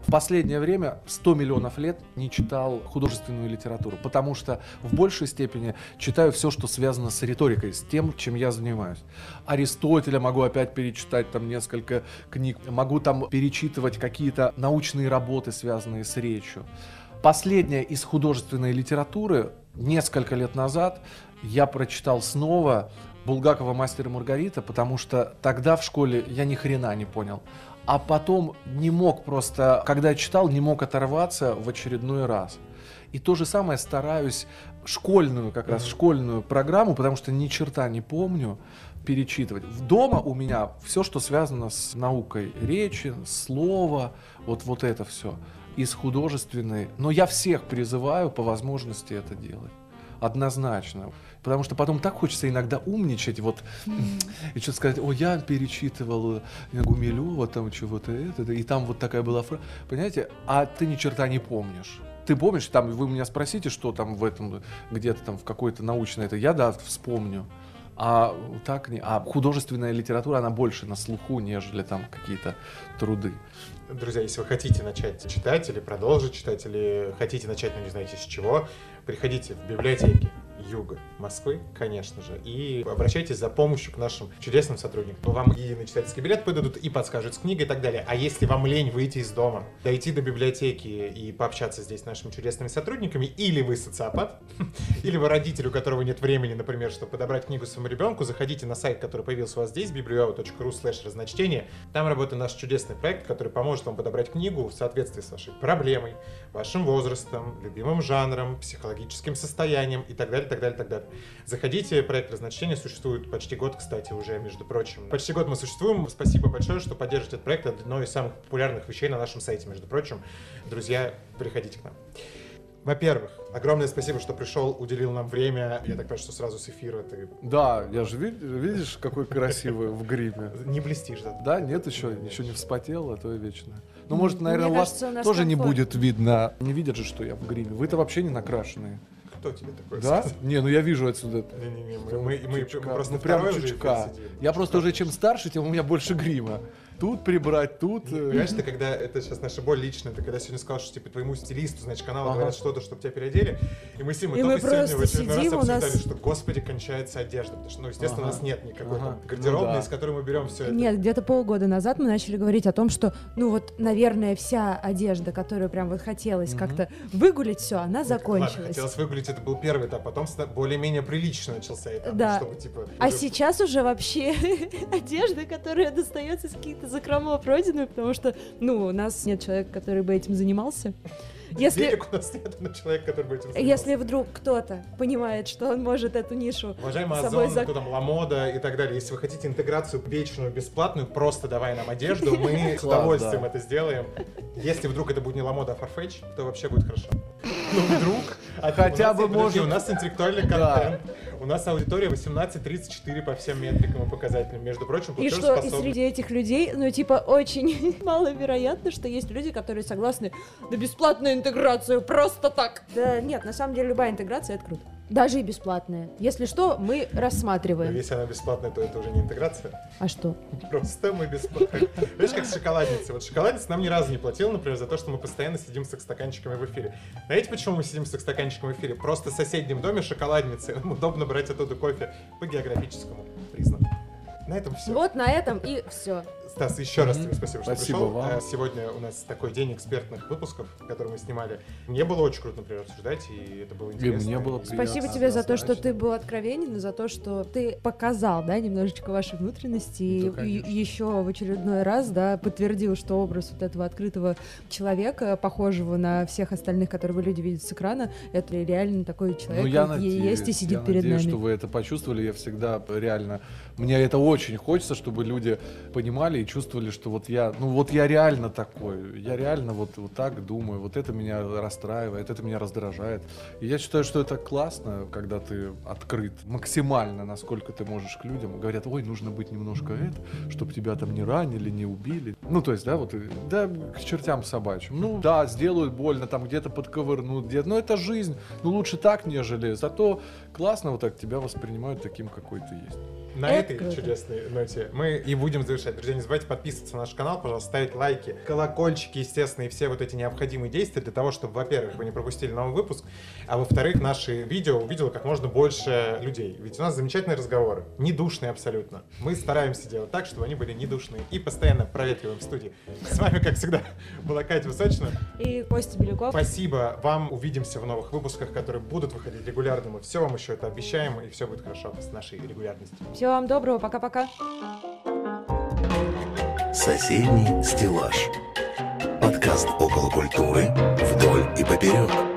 в последнее время 100 миллионов лет не читал художественную литературу, потому что в большей степени читаю все, что связано с риторикой, с тем, чем я занимаюсь. Аристотеля могу опять перечитать там несколько книг, могу там перечитывать какие-то научные работы, связанные с речью. Последняя из художественной литературы несколько лет назад я прочитал снова Булгакова «Мастер и Маргарита», потому что тогда в школе я ни хрена не понял. А потом не мог просто, когда я читал, не мог оторваться в очередной раз. И то же самое стараюсь школьную, как раз школьную программу, потому что ни черта не помню, перечитывать. В дома у меня все, что связано с наукой речи, слова, вот, вот это все из художественной. Но я всех призываю по возможности это делать. Однозначно. Потому что потом так хочется иногда умничать, вот, и что-то сказать, о, я перечитывал э, Гумилева, там чего-то это, и там вот такая была фраза. Понимаете? А ты ни черта не помнишь. Ты помнишь, там, вы меня спросите, что там в этом, где-то там в какой-то научной это, я, да, вспомню. А так не. А художественная литература, она больше на слуху, нежели там какие-то труды. Друзья, если вы хотите начать читать или продолжить читать, или хотите начать, но не знаете с чего, приходите в библиотеки юга Москвы, конечно же, и обращайтесь за помощью к нашим чудесным сотрудникам. Вам и на читательский билет выдадут, и подскажут с книгой и так далее. А если вам лень выйти из дома, дойти до библиотеки и пообщаться здесь с нашими чудесными сотрудниками, или вы социопат, или вы родитель, у которого нет времени, например, чтобы подобрать книгу своему ребенку, заходите на сайт, который появился у вас здесь, biblio.ru slash разночтение. Там работает наш чудесный проект, который поможет вам подобрать книгу в соответствии с вашей проблемой, вашим возрастом, любимым жанром, психологическим состоянием и так далее, так далее, так далее. Заходите, проект разночтения существует почти год, кстати, уже, между прочим. Почти год мы существуем. Спасибо большое, что поддержите этот проект. Это одно из самых популярных вещей на нашем сайте, между прочим. Друзья, приходите к нам. Во-первых, огромное спасибо, что пришел, уделил нам время. Я так понимаю, что сразу с эфира ты Да, я же вид- видишь, какой красивый в гриме. не блестишь. Да? Да, нет еще, еще не вспотел, а то и вечно. Ну, может, наверное, у вас тоже не будет видно. Не видят же, что я в гриме. Вы-то вообще не накрашенные. Кто тебе такой Да? сказал? Не, ну я вижу отсюда. Не-не-не, мы, мы, мы- мы просто ну прям чучка. Я просто уже чем старше, тем у меня больше грима. Тут прибрать, тут... э, Понимаешь, ты когда, это сейчас наша боль личная, ты когда сегодня сказал, что типа твоему стилисту, значит, канала Ага. говорят что-то, чтобы тебя переодели, и мы с ним И мы сегодня в просто очередной раз сидим, у нас- обсуждали, что, господи, кончается одежда, потому что, ну, естественно, у нас нет никакой Ага. там гардеробной, Ну да. из которой мы берем все это. Нет, где-то полгода назад мы начали говорить о том, что, ну вот, наверное, вся одежда, которую прям вот хотелось как-то выгулить, все, она Ладно, закончилась. хотелось выгулить, это был первый этап, потом более-менее прилично начался этап, Да. чтобы, типа... А уже- сейчас уже вообще одежда, которая достается из каких-то закрома пройденную, потому что, ну, у нас нет человека, который бы этим занимался. Если, Денег у нас нет на человека, который бы этим занимался. если вдруг кто-то понимает, что он может эту нишу Уважаемый собой Озон, зак- кто там, Ламода и так далее, если вы хотите интеграцию вечную, бесплатную, просто давай нам одежду, мы с удовольствием да. это сделаем. Если вдруг это будет не Ламода, а Farfetch, то вообще будет хорошо. Ну, вдруг. А Хотя бы может- У нас интеллектуальный Да. контент. У нас аудитория 18-34 по всем метрикам и показателям. Между прочим, И что, и среди этих людей, ну, типа, очень маловероятно, что есть люди, которые согласны на бесплатную интеграцию просто так. Да нет, на самом деле любая интеграция — это круто. Даже и бесплатная. Если что, мы рассматриваем. Если она бесплатная, то это уже не интеграция. А что? Просто мы бесплатно. Видишь, как шоколадница. Вот шоколадница нам ни разу не платила, например, за то, что мы постоянно сидим с стаканчиками в эфире. Знаете, почему мы сидим с стаканчиками в эфире? Просто в соседнем доме шоколадницы. Нам удобно брать оттуда кофе по географическому признаку. На этом все. Вот на этом и все. Стас, еще раз тебе спасибо, что Спасибо пришел. вам. А, Сегодня у нас такой день экспертных выпусков, которые мы снимали. Мне было очень круто, например, обсуждать, и это было интересно. мне было И- приятно. Спасибо тебе за то, что ты был откровенен, и за то, что ты показал, да, немножечко ваши внутренности, и, Да, конечно. еще в очередной раз, да, подтвердил, что образ вот этого открытого человека, похожего на всех остальных, которого люди видят с экрана, это реально такой человек, Ну, я надеюсь, есть и сидит я перед надеюсь, нами. что вы это почувствовали. Я всегда реально... Мне это очень хочется, чтобы люди понимали и чувствовали, что вот я... Ну, вот я реально такой. Я реально вот, вот так думаю. Вот это меня расстраивает, это меня раздражает. И я считаю, что это классно, когда ты открыт максимально, насколько ты можешь к людям. Говорят, ой, нужно быть немножко это, чтобы тебя там не ранили, не убили. Ну, то есть, да, вот, да, к чертям собачьим. Ну, да, сделают больно, там где-то подковырнут, где-то... Но это жизнь. Ну, лучше так, нежели... Зато классно вот так тебя воспринимают таким, какой ты есть. На Это этой круто. чудесной ноте мы и будем завершать. Друзья, не забывайте подписываться на наш канал, пожалуйста, ставить лайки, колокольчики, естественно, и все вот эти необходимые действия для того, чтобы, во-первых, вы не пропустили новый выпуск, а во-вторых, наши видео увидело как можно больше людей. Ведь у нас замечательные разговоры, не душные абсолютно. Мы стараемся делать так, чтобы они были не душные и постоянно проветриваем в студии. С вами, как всегда, была Катя Высочина. И Костя Беляков. Спасибо вам. Увидимся в новых выпусках, которые будут выходить регулярно. Мы все вам еще это обещаем, и все будет хорошо с нашей регулярностью. Всего вам доброго, пока-пока. Соседний стеллаж. Подкаст около культуры вдоль и поперек.